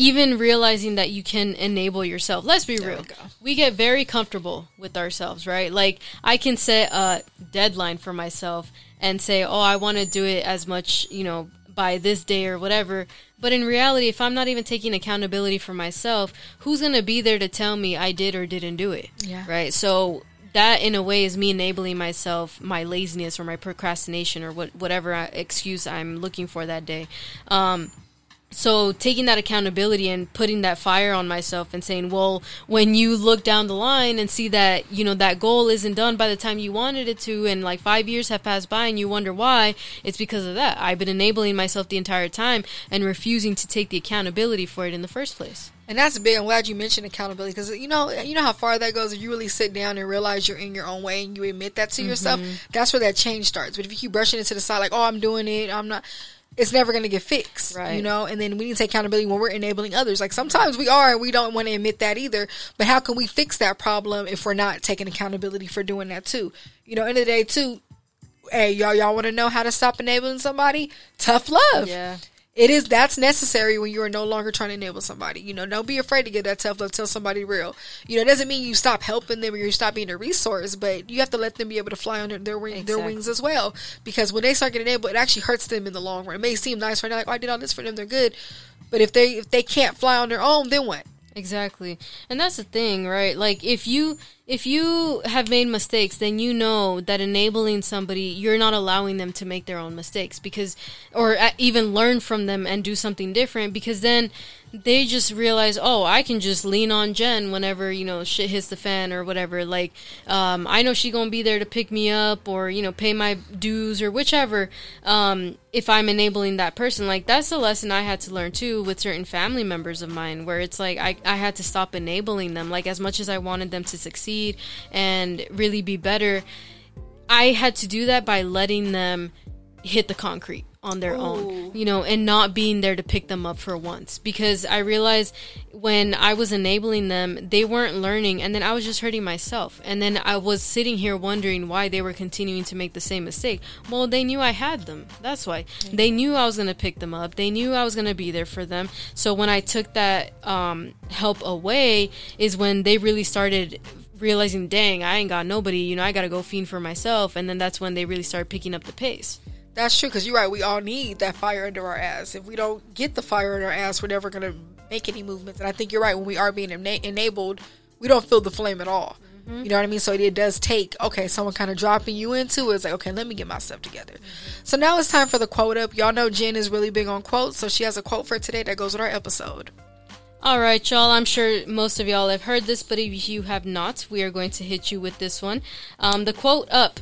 even realizing that you can enable yourself. Let's be There real. we. We get very comfortable with ourselves, right? Like I can set a deadline for myself and say, "Oh, I want to do it as much, you know, by this day or whatever." But in reality, if I'm not even taking accountability for myself, who's going to be there to tell me I did or didn't do it? Yeah. Right? So that in a way is me enabling myself my laziness or my procrastination or what whatever uh, excuse I'm looking for that day. Um, so taking that accountability and putting that fire on myself and saying well when you look down the line and see that you know that goal isn't done by the time you wanted it to and like five years have passed by and you wonder why it's because of that i've been enabling myself the entire time and refusing to take the accountability for it in the first place And that's big. I'm glad you mentioned accountability because you know you know how far that goes. If you really sit down and realize you're in your own way and you admit that to yourself, mm-hmm. that's where that change starts. But if you keep brushing it to the side, like oh I'm doing it, I'm not. It's never going to get fixed, Right. you know. And then we need to take accountability when we're enabling others. Like sometimes we are, and we don't want to admit that either. But how can we fix that problem if we're not taking accountability for doing that too? You know, end of the day, too. Hey, y'all, y'all want to know how to stop enabling somebody? Tough love yeah it is that's necessary when you are no longer trying to enable somebody. You know, don't be afraid to get that tough love. Tell somebody real. You know, it doesn't mean you stop helping them or you stop being a resource, but you have to let them be able to fly under their wing, their wings as well. Because when they start getting enabled, it actually hurts them in the long run. It may seem nice right now, like oh, I did all this for them, they're good, but if they if they can't fly on their own, then what? Exactly. And that's the thing, right? Like if you if you have made mistakes, then you know that enabling somebody, you're not allowing them to make their own mistakes because or uh, even learn from them and do something different because then they just realize, "Oh, I can just lean on Jen whenever, you know, shit hits the fan or whatever. Like um I know she going to be there to pick me up or, you know, pay my dues or whichever. Um if I'm enabling that person, like that's the lesson I had to learn too with certain family members of mine, where it's like I, I had to stop enabling them. Like as much as I wanted them to succeed and really be better, I had to do that by letting them hit the concrete on their own, you know, and not being there to pick them up for once. Because I realized when I was enabling them, they weren't learning, and then I was just hurting myself. And then I was sitting here wondering why they were continuing to make the same mistake. Well, they knew I had them. That's why. They knew I was going to pick them up, they knew I was going to be there for them. So when I took that um, help away, is when they really started realizing, dang, I ain't got nobody, you know, I got to go fiend for myself. And then that's when they really start picking up the pace. That's true because you're right. We all need that fire under our ass. If we don't get the fire under our ass, we're never going to make any movements. And I think you're right. When we are being ena- enabled, we don't feel the flame at all. Mm-hmm. You know what I mean? So it does take, okay, someone kind of dropping you into it. It's like, okay, let me get myself together. Mm-hmm. So now it's time for the quote up. Y'all know Jen is really big on quotes. So she has a quote for today that goes with our episode. All right, y'all. I'm sure most of y'all have heard this, but if you have not, we are going to hit you with this one. Um, the quote up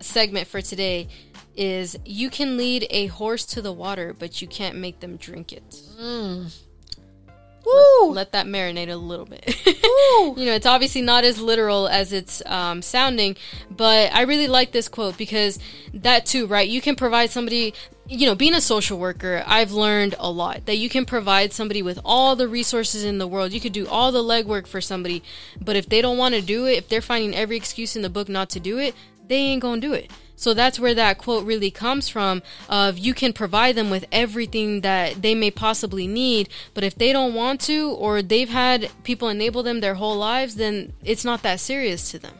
segment for today is You can lead a horse to the water, but you can't make them drink it. Woo! Let that marinate a little bit. You know, it's obviously not as literal as it's um, sounding, but I really like this quote because that too, right? You can provide somebody, you know, being a social worker, I've learned a lot that you can provide somebody with all the resources in the world. You could do all the legwork for somebody, but if they don't want to do it, if they're finding every excuse in the book not to do it, they ain't gonna do it. So that's where that quote really comes from of you can provide them with everything that they may possibly need, but if they don't want to or they've had people enable them their whole lives, then it's not that serious to them.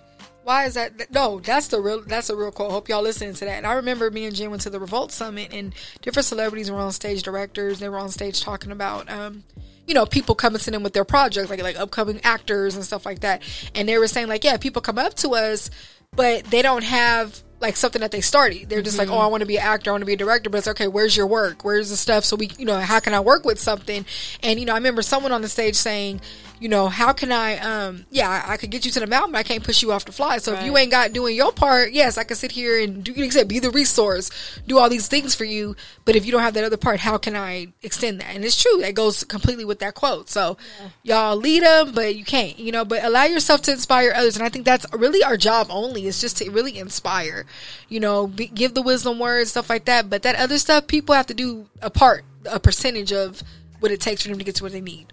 Why is that? No, that's the real. That's a real quote. Hope y'all listening to that. And I remember me and Jen went to the Revolt Summit, and different celebrities were on stage. Directors, they were on stage talking about, um, you know, people coming to them with their projects, like like upcoming actors and stuff like that. And they were saying like, yeah, people come up to us, but they don't have like something that they started. They're just like, mm-hmm. oh, I want to be an actor, I want to be a director, but it's okay. Where's your work? Where's the stuff? So we, you know, how can I work with something? And you know, I remember someone on the stage saying, you know, how can I, um, yeah, I, I could get you to the mountain, but I can't push you off the fly. So if you ain't got doing your part, yes, I can sit here and do, like said, be the resource, do all these things for you. But if you don't have that other part, how can I extend that? And it's true. That goes completely with that quote. So y'all lead them, but you can't, you know, but allow yourself to inspire others. And I think that's really our job only is just to really inspire, you know, be, give the wisdom words, stuff like that. But that other stuff, people have to do a part, a percentage of what it takes for them to get to what they need.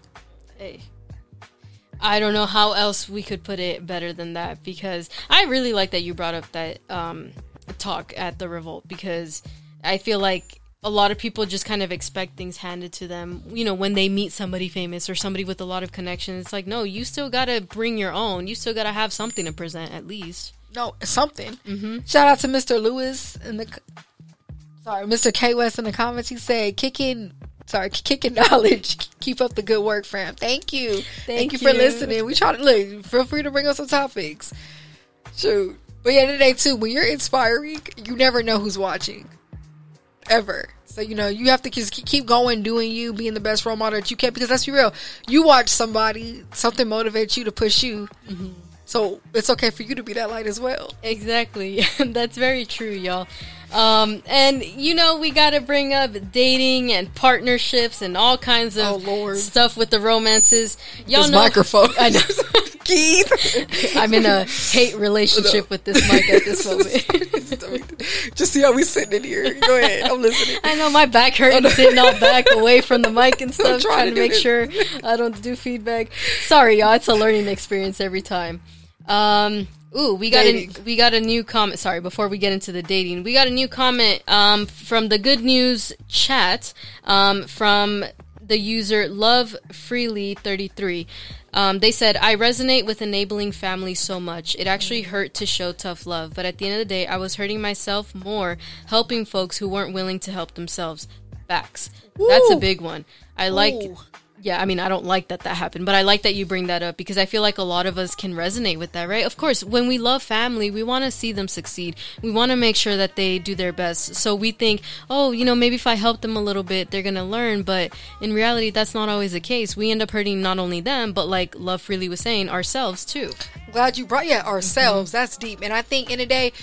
Hey. I don't know how else we could put it better than that because I really like that you brought up that um, talk at the revolt because I feel like a lot of people just kind of expect things handed to them. You know, when they meet somebody famous or somebody with a lot of connections, it's like, no, you still got to bring your own. You still got to have something to present at least. No, something. Shout out to Mr. Lewis in the, sorry, Mr. K West in the comments. He said, "Kicking, sorry, kicking knowledge. Keep up the good work, fam. Thank you, thank, you for listening. We try to look. Feel free to bring us some topics. Shoot, but yeah, today too. When you're inspiring, you never know who's watching, ever. So you know you have to just keep going, doing you, being the best role model that you can. Because let's be real, you watch somebody, something motivates you to push you. Mm-hmm. So it's okay for you to be that light as well. Exactly. That's very true, y'all. Um, and you know, we got to bring up dating and partnerships and all kinds of Oh, Lord. stuff with the romances. Y'all This know microphone. I know. Keith. I'm in a hate relationship with this mic at this moment. Just see how we sitting in here. Go ahead. I'm listening. I know my back hurting sitting all back away from the mic and stuff, trying trying, to to make this. sure I don't do feedback. Sorry, y'all. It's a learning experience every time. Um, ooh, we got a we got a new comment. Sorry, before we get into the dating, we got a new comment um, from the Good News chat um, from the user Love Freely thirty three. Um, they said, I resonate with enabling family so much. It actually hurt to show tough love, but at the end of the day, I was hurting myself more helping folks who weren't willing to help themselves. Facts. That's a big one. I like Ooh. Yeah, I mean, I don't like that that happened, but I like that you bring that up because I feel like a lot of us can resonate with that, right? Of course, when we love family, we want to see them succeed. We want to make sure that they do their best. So we think, oh, you know, maybe if I help them a little bit, they're going to learn. But in reality, that's not always the case. We end up hurting not only them, but like Love Freely was saying, ourselves too. Glad you brought yeah ourselves. That's deep. And I think in a day,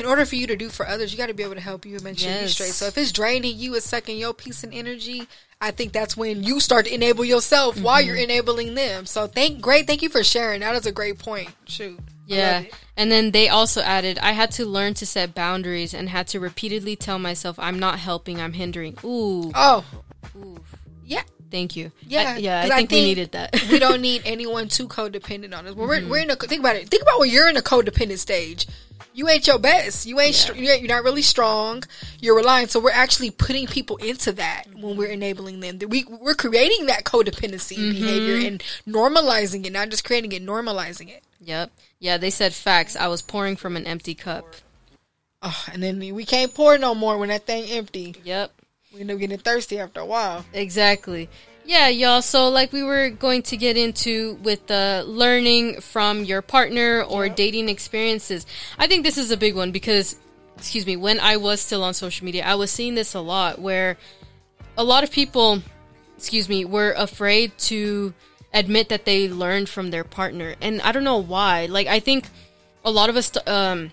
in order for you to do for others, you got to be able to help you and make sure you Yes. straight. So if it's draining you, it's sucking your peace and energy. I think that's when you start to enable yourself while you're enabling them. So thank great, thank you for sharing. That is a great point. Shoot. Yeah. And then they also added, I had to learn to set boundaries and had to repeatedly tell myself, I'm not helping, I'm hindering. Ooh. Oh. Ooh. Yeah. Thank you. Yeah, I, yeah. 'cause I I think, we needed that. we don't need anyone too codependent on us. When Mm-hmm. we're, we're in a think about it. Think about when you're in a codependent stage. You ain't your best. You ain't. str- You're you're not really strong. You're relying. So we're actually putting people into that when we're enabling them. We we're creating that codependency Mm-hmm. behavior and normalizing it, not just creating it, normalizing it. Yep. Yeah, they said facts. I was pouring from an empty cup. Oh, and then we can't pour no more when that thing empty. Yep. We end up getting thirsty after a while. Exactly. Yeah, y'all. So, like we were going to get into with the learning from your partner or dating experiences, I think this is a big one because, excuse me, when I was still on social media, I was seeing this a lot where a lot of people, excuse me, were afraid to admit that they learned from their partner. And I don't know why. Like, I think a lot of us, um,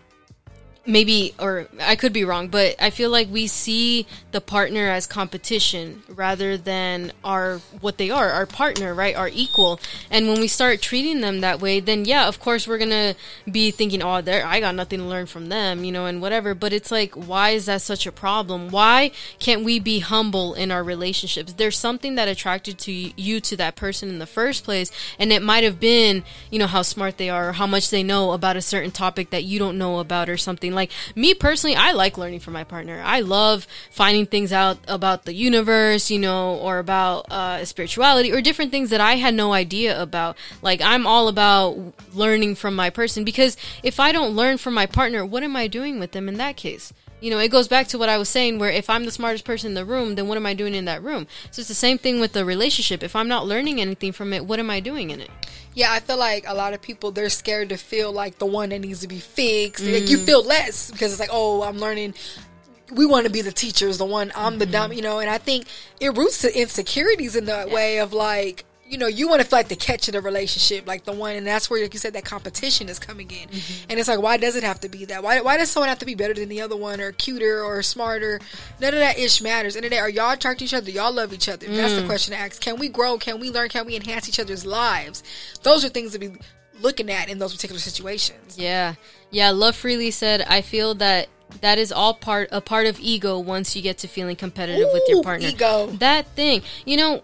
maybe or I could be wrong, but I feel like we see the partner as competition rather than our what they are, our partner, right? Our equal. And when we start treating them that way, then yeah, of course we're going to be thinking, "Oh, there I got nothing to learn from them," you know, and whatever. But it's like why is that such a problem? Why can't we be humble in our relationships? There's something that attracted to you to that person in the first place, and it might have been, you know, how smart they are or how much they know about a certain topic that you don't know about or something. Like me personally, I like learning from my partner. I love finding things out about the universe, you know, or about uh, spirituality or different things that I had no idea about. Like I'm all about learning from my person because if I don't learn from my partner, what am I doing with them in that case? You know, it goes back to what I was saying where if I'm the smartest person in the room, then what am I doing in that room? So it's the same thing with the relationship. If I'm not learning anything from it, what am I doing in it? Yeah, I feel like a lot of people they're scared to feel like the one that needs to be fixed. Like you mm. feel less because it's like, oh, I'm learning. We want to be the teachers, the one I'm the mm-hmm. dumb, you know. And I think it roots to insecurities in that way of like you know, you want to feel like the catch of the relationship, like the one, and that's where, like you said, that competition is coming in. Mm-hmm. And it's like, why does it have to be that? Why, why does someone have to be better than the other one, or cuter, or smarter? None of that ish matters. And then, are y'all attracted to each other? Y'all love each other? Mm. That's the mm. question to ask. Can we grow? Can we learn? Can we enhance each other's lives? Those are things to be looking at in those particular situations. Yeah, yeah. Love freely said, I feel that that is all part a part of ego once you get to feeling competitive Ooh, with your partner. Ego. That thing. You know,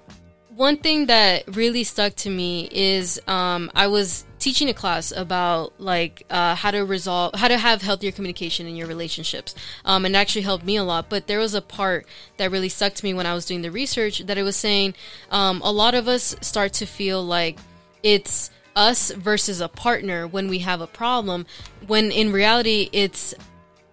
one thing that really stuck to me is um, I was teaching a class about like uh, how to resolve how to have healthier communication in your relationships. Um, and actually helped me a lot but there was a part that really stuck to me when i was doing the research that it was saying um, a lot of us start to feel like it's us versus a partner when we have a problem when in reality it's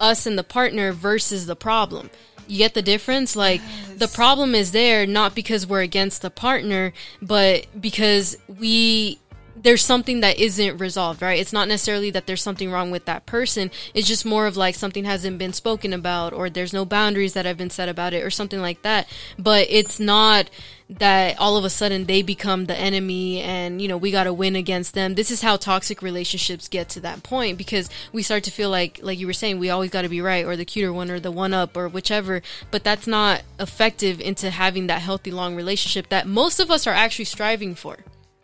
us and the partner versus the problem you get the difference? Like yes. the problem is there not because we're against the partner, but because we there's something that isn't resolved, right? It's not necessarily that there's something wrong with that person. It's just more of like something hasn't been spoken about or there's no boundaries that have been set about it or something like that. But it's not that all of a sudden they become the enemy and you know we got to win against them this is how toxic relationships get to that point because we start to feel like like you were saying we always got to be right or the cuter one or the one up or whichever but that's not effective into having that healthy long relationship that most of us are actually striving for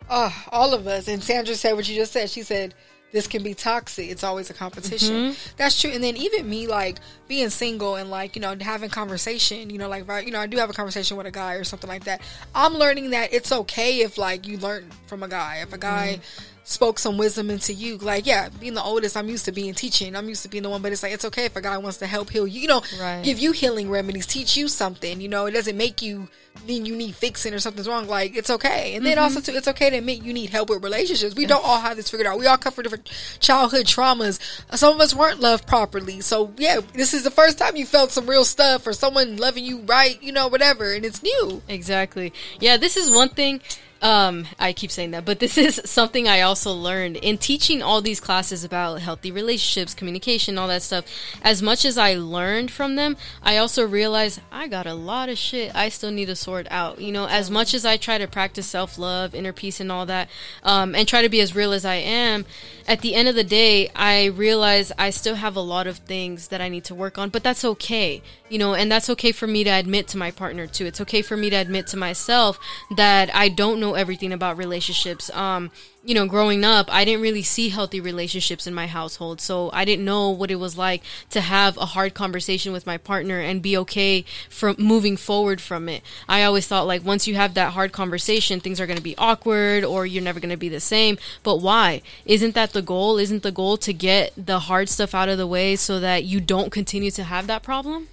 Oh, all of us. And Sandra said what you just said. She said, this can be toxic. It's always a competition. Mm-hmm. That's true. And then even me, like being single and like you know having conversation, you know, like you know I do have a conversation with a guy or something like that. I'm learning that it's okay if like you learn from a guy. If a guy mm-hmm spoke some wisdom into you. Like, yeah, being the oldest, I'm used to being teaching. I'm used to being the one, but it's like it's okay if a guy wants to help heal you. You know, right. give you healing remedies, teach you something. You know, it doesn't make you mean you need fixing or something's wrong. Like, it's okay. And then mm-hmm. also too, it's okay to admit you need help with relationships. We don't all have this figured out. We all come from different childhood traumas. Some of us weren't loved properly. So yeah, this is the first time you felt some real stuff or someone loving you right. You know, whatever, and it's new. Exactly. Yeah, this is one thing um, I keep saying that, but this is something I also learned in teaching all these classes about healthy relationships, communication, all that stuff. As much as I learned from them, I also realized I got a lot of shit I still need to sort out. You know, as much as I try to practice self love, inner peace, and all that, um, and try to be as real as I am, at the end of the day, I realize I still have a lot of things that I need to work on, but that's okay. You know, and that's okay for me to admit to my partner too. It's okay for me to admit to myself that I don't know everything about relationships. Um, you know, growing up, I didn't really see healthy relationships in my household. So I didn't know what it was like to have a hard conversation with my partner and be okay from moving forward from it. I always thought like once you have that hard conversation, things are going to be awkward or you're never going to be the same. But why? Isn't that the goal? Isn't the goal to get the hard stuff out of the way so that you don't continue to have that problem?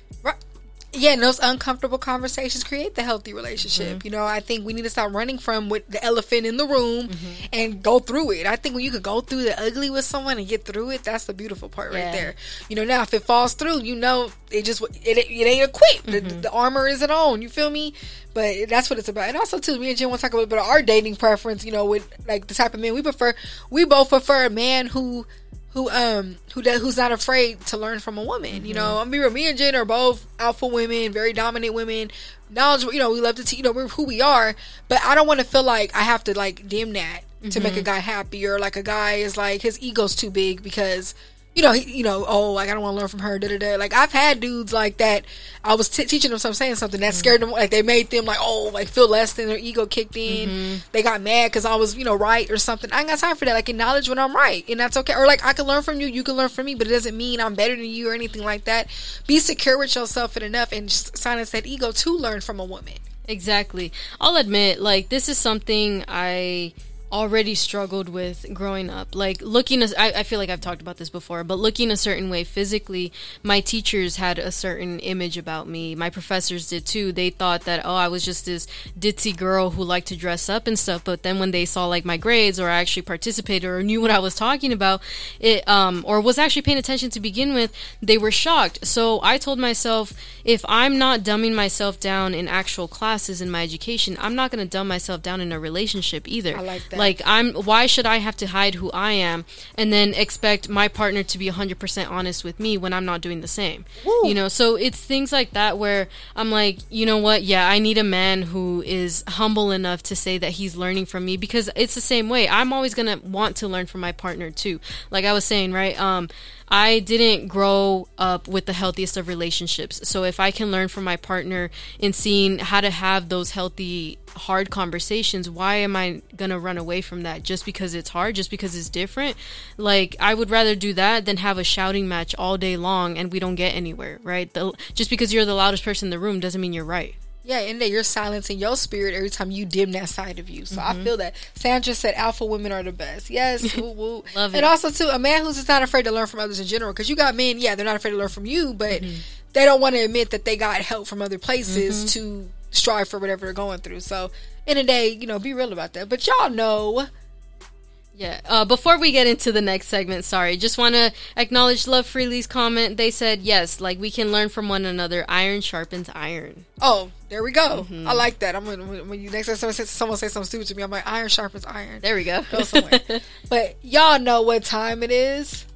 Yeah, and those uncomfortable conversations create the healthy relationship. Mm-hmm. You know, I think we need to stop running from with the elephant in the room mm-hmm. and go through it. I think when you could go through the ugly with someone and get through it, that's the beautiful part yeah. right there. You know, now if it falls through, you know, it just it, it ain't equipped. Mm-hmm. The, the, armor isn't on. You feel me? But that's what it's about. And also too, me and Jen want to talk a little bit about our dating preference. You know, with like the type of men we prefer. We both prefer a man who who um who does, who's not afraid to learn from a woman. Mm-hmm. You know, I'm be real. Me and Jen are both alpha women, very dominant women, knowledgeable. You know, we love to teach. You know, we're who we are. But I don't want to feel like I have to like dim that to mm-hmm. make a mm-hmm. guy happy, or like a guy is like his ego's too big because you know, he, you know, oh, like I don't want to learn from her. Da, da, da. Like I've had dudes like that. I was t- teaching them some saying something that scared them. Like they made them like, oh, like feel less than their ego kicked in. Mm-hmm. They got mad because I was, you know, right or something. I ain't got time for that. Like acknowledge when I'm right, and that's okay. Or like I can learn from you, you can learn from me, but it doesn't mean I'm better than you or anything like that. Be secure with yourself and enough, and silence that ego to learn from a woman. Exactly. I'll admit, like this is something I already struggled with growing up. Like looking, as, I, I feel like I've talked about this before, but looking a certain way physically, my teachers had a certain image about me. My professors did too. They thought that, oh, I was just this ditzy girl who liked to dress up and stuff. But then when they saw like my grades or I actually participated or knew what I was talking about, it, um, or was actually paying attention to begin with, they were shocked. So I told myself, if I'm not dumbing myself down in actual classes in my education, I'm not going to dumb myself down in a relationship either. I like that Like I'm why should I have to hide who I am and then expect my partner to be 100% honest with me when I'm not doing the same. Woo. You know, so it's things like that where I'm like, you know what? Yeah, I need a man who is humble enough to say that he's learning from me because it's the same way. I'm always going to want to learn from my partner too. Like I was saying, right? Um I didn't grow up with the healthiest of relationships. So if I can learn from my partner in seeing how to have those healthy hard conversations, why am I going to run away from that just because it's hard, just because it's different? Like I would rather do that than have a shouting match all day long and we don't get anywhere, right? The, just because you're the loudest person in the room doesn't mean you're right. Yeah, and that you're silencing your spirit every time you dim that side of you. So Mm-hmm. I feel that Sandra said alpha women are the best. Yes, woo, woo. Love And it. also too, a man who's just not afraid to learn from others in general. Because you got men, yeah, they're not afraid to learn from you, but Mm-hmm. they don't want to admit that they got help from other places to strive for whatever they're going through. So in a day, you know, be real about that. But y'all know, Yeah. Uh, before we get into the next segment, sorry, just want to acknowledge Love Freely's comment. They said, yes, like we can learn from one another. Iron sharpens iron. oh, there we go. Mm-hmm. I like that. I'm gonna when when you next time someone says, someone say something stupid to me, I'm like iron sharpens iron. There we go. Go somewhere. but y'all know what time it is.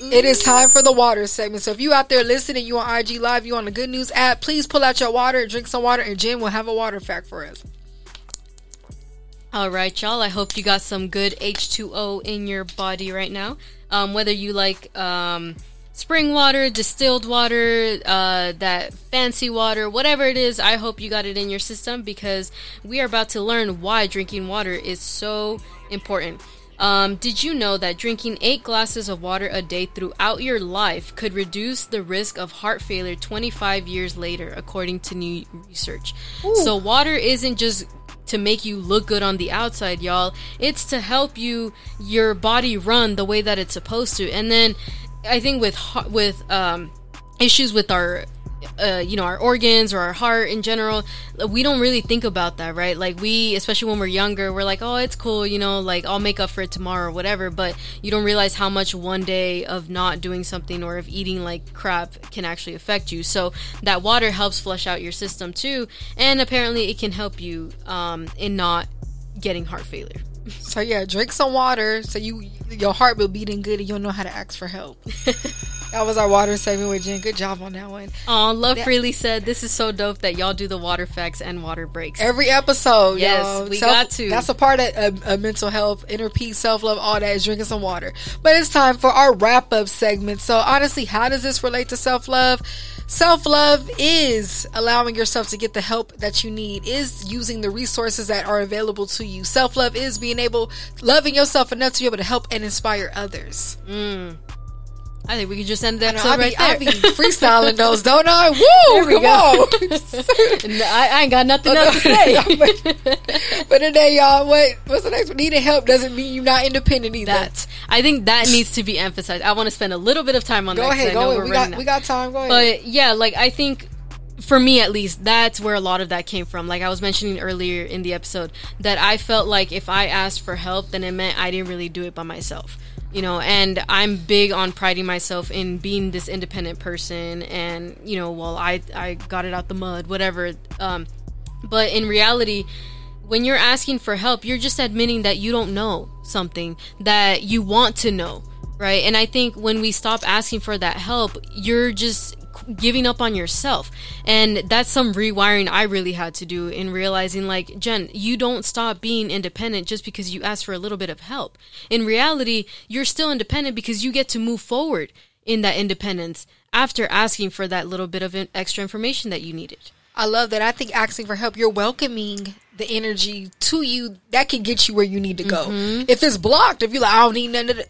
It is time for the water segment. So if you out there listening, you on IG Live, you on the Good News app, please pull out your water, drink some water, and Jen will have a water fact for us. All right, y'all. I hope you got some good H2O in your body right now. Um, whether you like um, spring water, distilled water, uh, that fancy water, whatever it is, I hope you got it in your system because we are about to learn why drinking water is so important. Um, did you know that drinking eight glasses of water a day throughout your life could reduce the risk of heart failure 25 years later, according to new research? So, water isn't just to make you look good on the outside, y'all. It's to help you your body run the way that it's supposed to. And then I think with with um, issues with our uh, you know our organs or our heart in general we don't really think about that right? Like we especially when we're younger we're like oh it's cool you know like i'll make up for it tomorrow or whatever but you don't realize how much one day of not doing something or of eating like crap can actually affect you. So that water helps flush out your system too and apparently it can help you um, in not getting heart failure. So yeah, drink some water so you your heart will beating good and you'll know how to ask for help. that was our water segment with Jen. Good job on that one. Oh, Love Freely said, "This is so dope that y'all do the water facts and water breaks." Every episode, Yes, y'all. we got to. That's a part of uh, mental health, inner peace, self love, all that is drinking some water. But it's time for our wrap up segment. So honestly, how does this relate to self love? Self love is allowing yourself to get the help that you need, is using the resources that are available to you. Self love is being able, loving yourself enough to be able to help and inspire others. I think we could just end know, episode I, be, right I there. be freestyling those, don't I? Woo! we Come go. on. I, I ain't got nothing else to say. But today, y'all, what what's the next one? Needing help doesn't mean you're not independent either. that I think that needs to be emphasized. I want to spend a little bit of time on go that. ahead, go ahead. We got out. we got time. Go ahead. But yeah, like I think for me at least, that's where a lot of that came from. Like I was mentioning earlier in the episode, that I felt like if I asked for help, then it meant I didn't really do it by myself. You know, and I'm big on priding myself in being this independent person, and you know, well, I I got it out the mud, whatever. Um, but in reality, when you're asking for help, you're just admitting that you don't know something that you want to know, right? And I think when we stop asking for that help, you're just giving up on yourself. And that's some rewiring I really had to do in realizing like, Jen, you don't stop being independent just because you ask for a little bit of help. In reality, you're still independent because you get to move forward in that independence after asking for that little bit of extra information that you needed. I love that. I think asking for help, you're welcoming the energy to you that can get you where you need to go. Mm-hmm. If it's blocked, if you're like, I don't need none of that.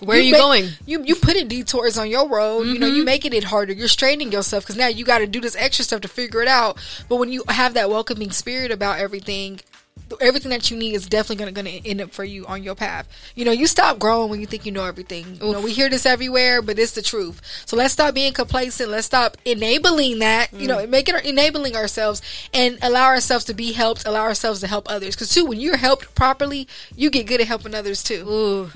Where, Mm-hmm. Are you going? You you put in detours on your road. You know, you making it harder. You're straining yourself because now you got to do this extra stuff to figure it out. But when you have that welcoming spirit about everything, everything that you need is definitely gonna gonna end up for you on your path. You know, you stop growing when you think you know everything. You know, we hear this everywhere, but it's the truth. So let's stop being complacent. Let's stop enabling that. You know, making it enabling ourselves and allow ourselves to be helped. Allow ourselves to help others. Because too, when you're helped properly, you get good at helping others too. Ooh,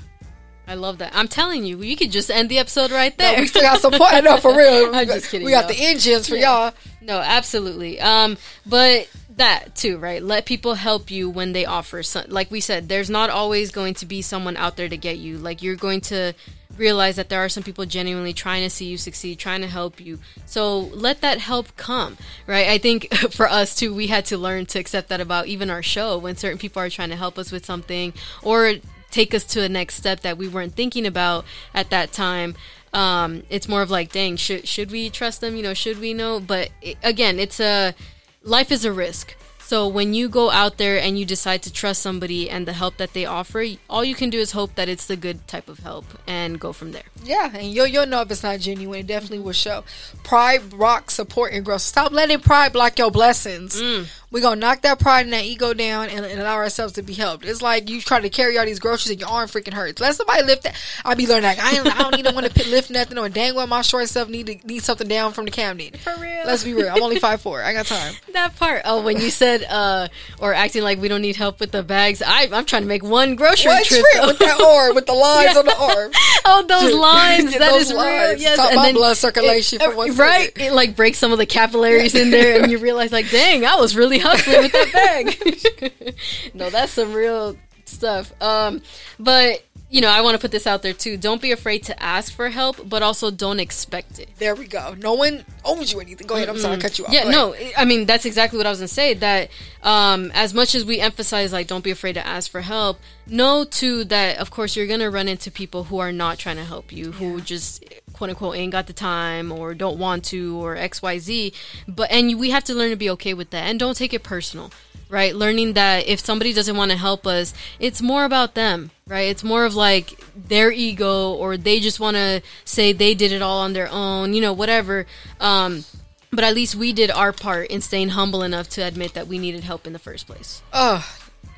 I love that. I'm telling you, you could just end the episode right No, there. we still got some point. I for real. I'm We got- just kidding, We got y'all. the engines for y'all. no, absolutely. Um, but that too, right? Let people help you when they offer. Some, like we said, there's not always going to be someone out there to get you. Like you're going to realize that there are some people genuinely trying to see you succeed, trying to help you. So let that help come, right? I think for us too, we had to learn to accept that about even our show when certain people are trying to help us with something or take us to a next step that we weren't thinking about at that time. Um, it's more of like, dang, should should we trust them? You know, should we know? But it, again, it's a life is a risk. So when you go out there and you decide to trust somebody and the help that they offer, all you can do is hope that it's the good type of help and go from there. Yeah, and you'll you'll know if it's not genuine. It definitely will show. Pride rock, support and growth. Stop letting pride block your blessings. Mm. We're gonna knock that pride and that ego down and, and allow ourselves to be helped. It's like you try to carry all these groceries and your arm freaking hurts. Let somebody lift that. I'll be learning like I, ain't, I don't need even want to lift nothing or dang well my short self need to need something down from the cabinet. For real. Let's be real. I'm only five four. I got time. That part. Oh, when you said uh or acting like we don't need help with the bags, I I'm trying to make one grocery One trip. with that arm with the lines on the arm. Oh, those lines. That those is real. lines. Yes. Stop my blood circulation it- for one right. second. It like breaks some of the capillaries in there, and you realize, like, dang, I was really hustling with that bag. no, that's some real stuff. Um, but you know, I want to put this out there too. Don't be afraid to ask for help, but also don't expect it. There we go. No one owes you anything. Go ahead. I'm sorry, I cut you off. Yeah, no, I mean that's exactly what I was gonna say. That um, as much as we emphasize like don't be afraid to ask for help, know too that of course you're gonna run into people who are not trying to help you, who just quote unquote ain't got the time or don't want to or X Y Z. But and we have to learn to be okay with that and don't take it personal. Right, learning that if somebody doesn't want to help us, it's more about them, right? It's more of like their ego, or they just want to say they did it all on their own, you know, whatever. Um, but at least we did our part in staying humble enough to admit that we needed help in the first place. Oh,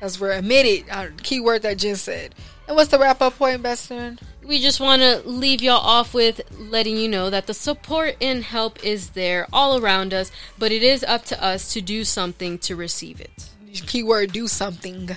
that's where admitted. Uh, key word that Jen said. And what's the wrap up point, best friend? We just want to leave y'all off with letting you know that the support and help is there all around us, but it is up to us to do something to receive it. Keyword do something.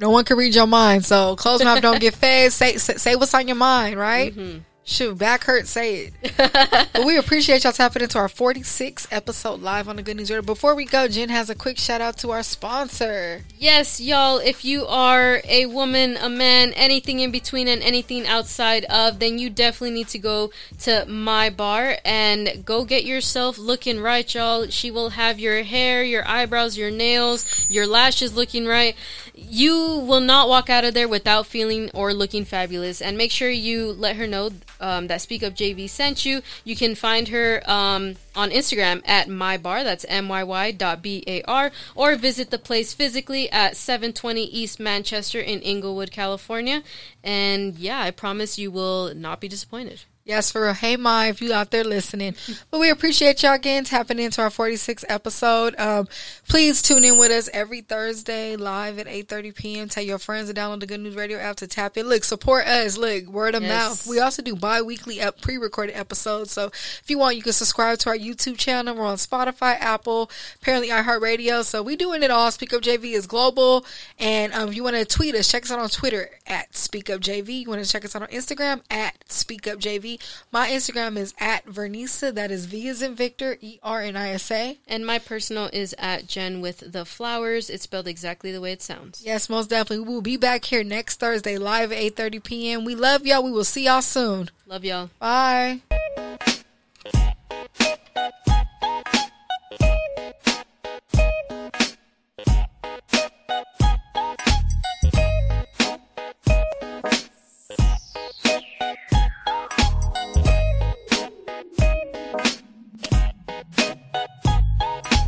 No one can read your mind, so close mouth don't get fed. Say, say say what's on your mind, right? Mm-hmm. Shoot, back hurt, say it. but we appreciate y'all tapping into our 46th episode live on the Good News Radio. Before we go, Jen has a quick shout out to our sponsor. Yes, y'all, if you are a woman, a man, anything in between and anything outside of, then you definitely need to go to my bar and go get yourself looking right, y'all. She will have your hair, your eyebrows, your nails, your lashes looking right. You will not walk out of there without feeling or looking fabulous. And make sure you let her know um, that Speak Up JV sent you. You can find her um, on Instagram at my bar. That's m y y dot b a r, or visit the place physically at 720 East Manchester in Inglewood, California. And yeah, I promise you will not be disappointed. Yes, for real. Hey, Ma, if you out there listening. But we appreciate y'all again tapping into our 46th episode. Um, please tune in with us every Thursday live at 8.30 p.m. Tell your friends to download the Good News Radio app to tap it. Look, support us. Look, word of Yes. mouth. We also do bi-weekly ep- pre-recorded episodes. So if you want, you can subscribe to our YouTube channel. We're on Spotify, Apple, apparently iHeartRadio. So we doing it all. Speak Up JV is global. And um, if you want to tweet us, check us out on Twitter at Speak Up JV. You want to check us out on Instagram at Speak Up JV. My Instagram is at Vernisa. That is V as in Victor, E R N I S A. And my personal is at Jen with the flowers. It's spelled exactly the way it sounds. Yes, most definitely. We will be back here next Thursday live at 8.30 p.m. We love y'all. We will see y'all soon. Love y'all. Bye.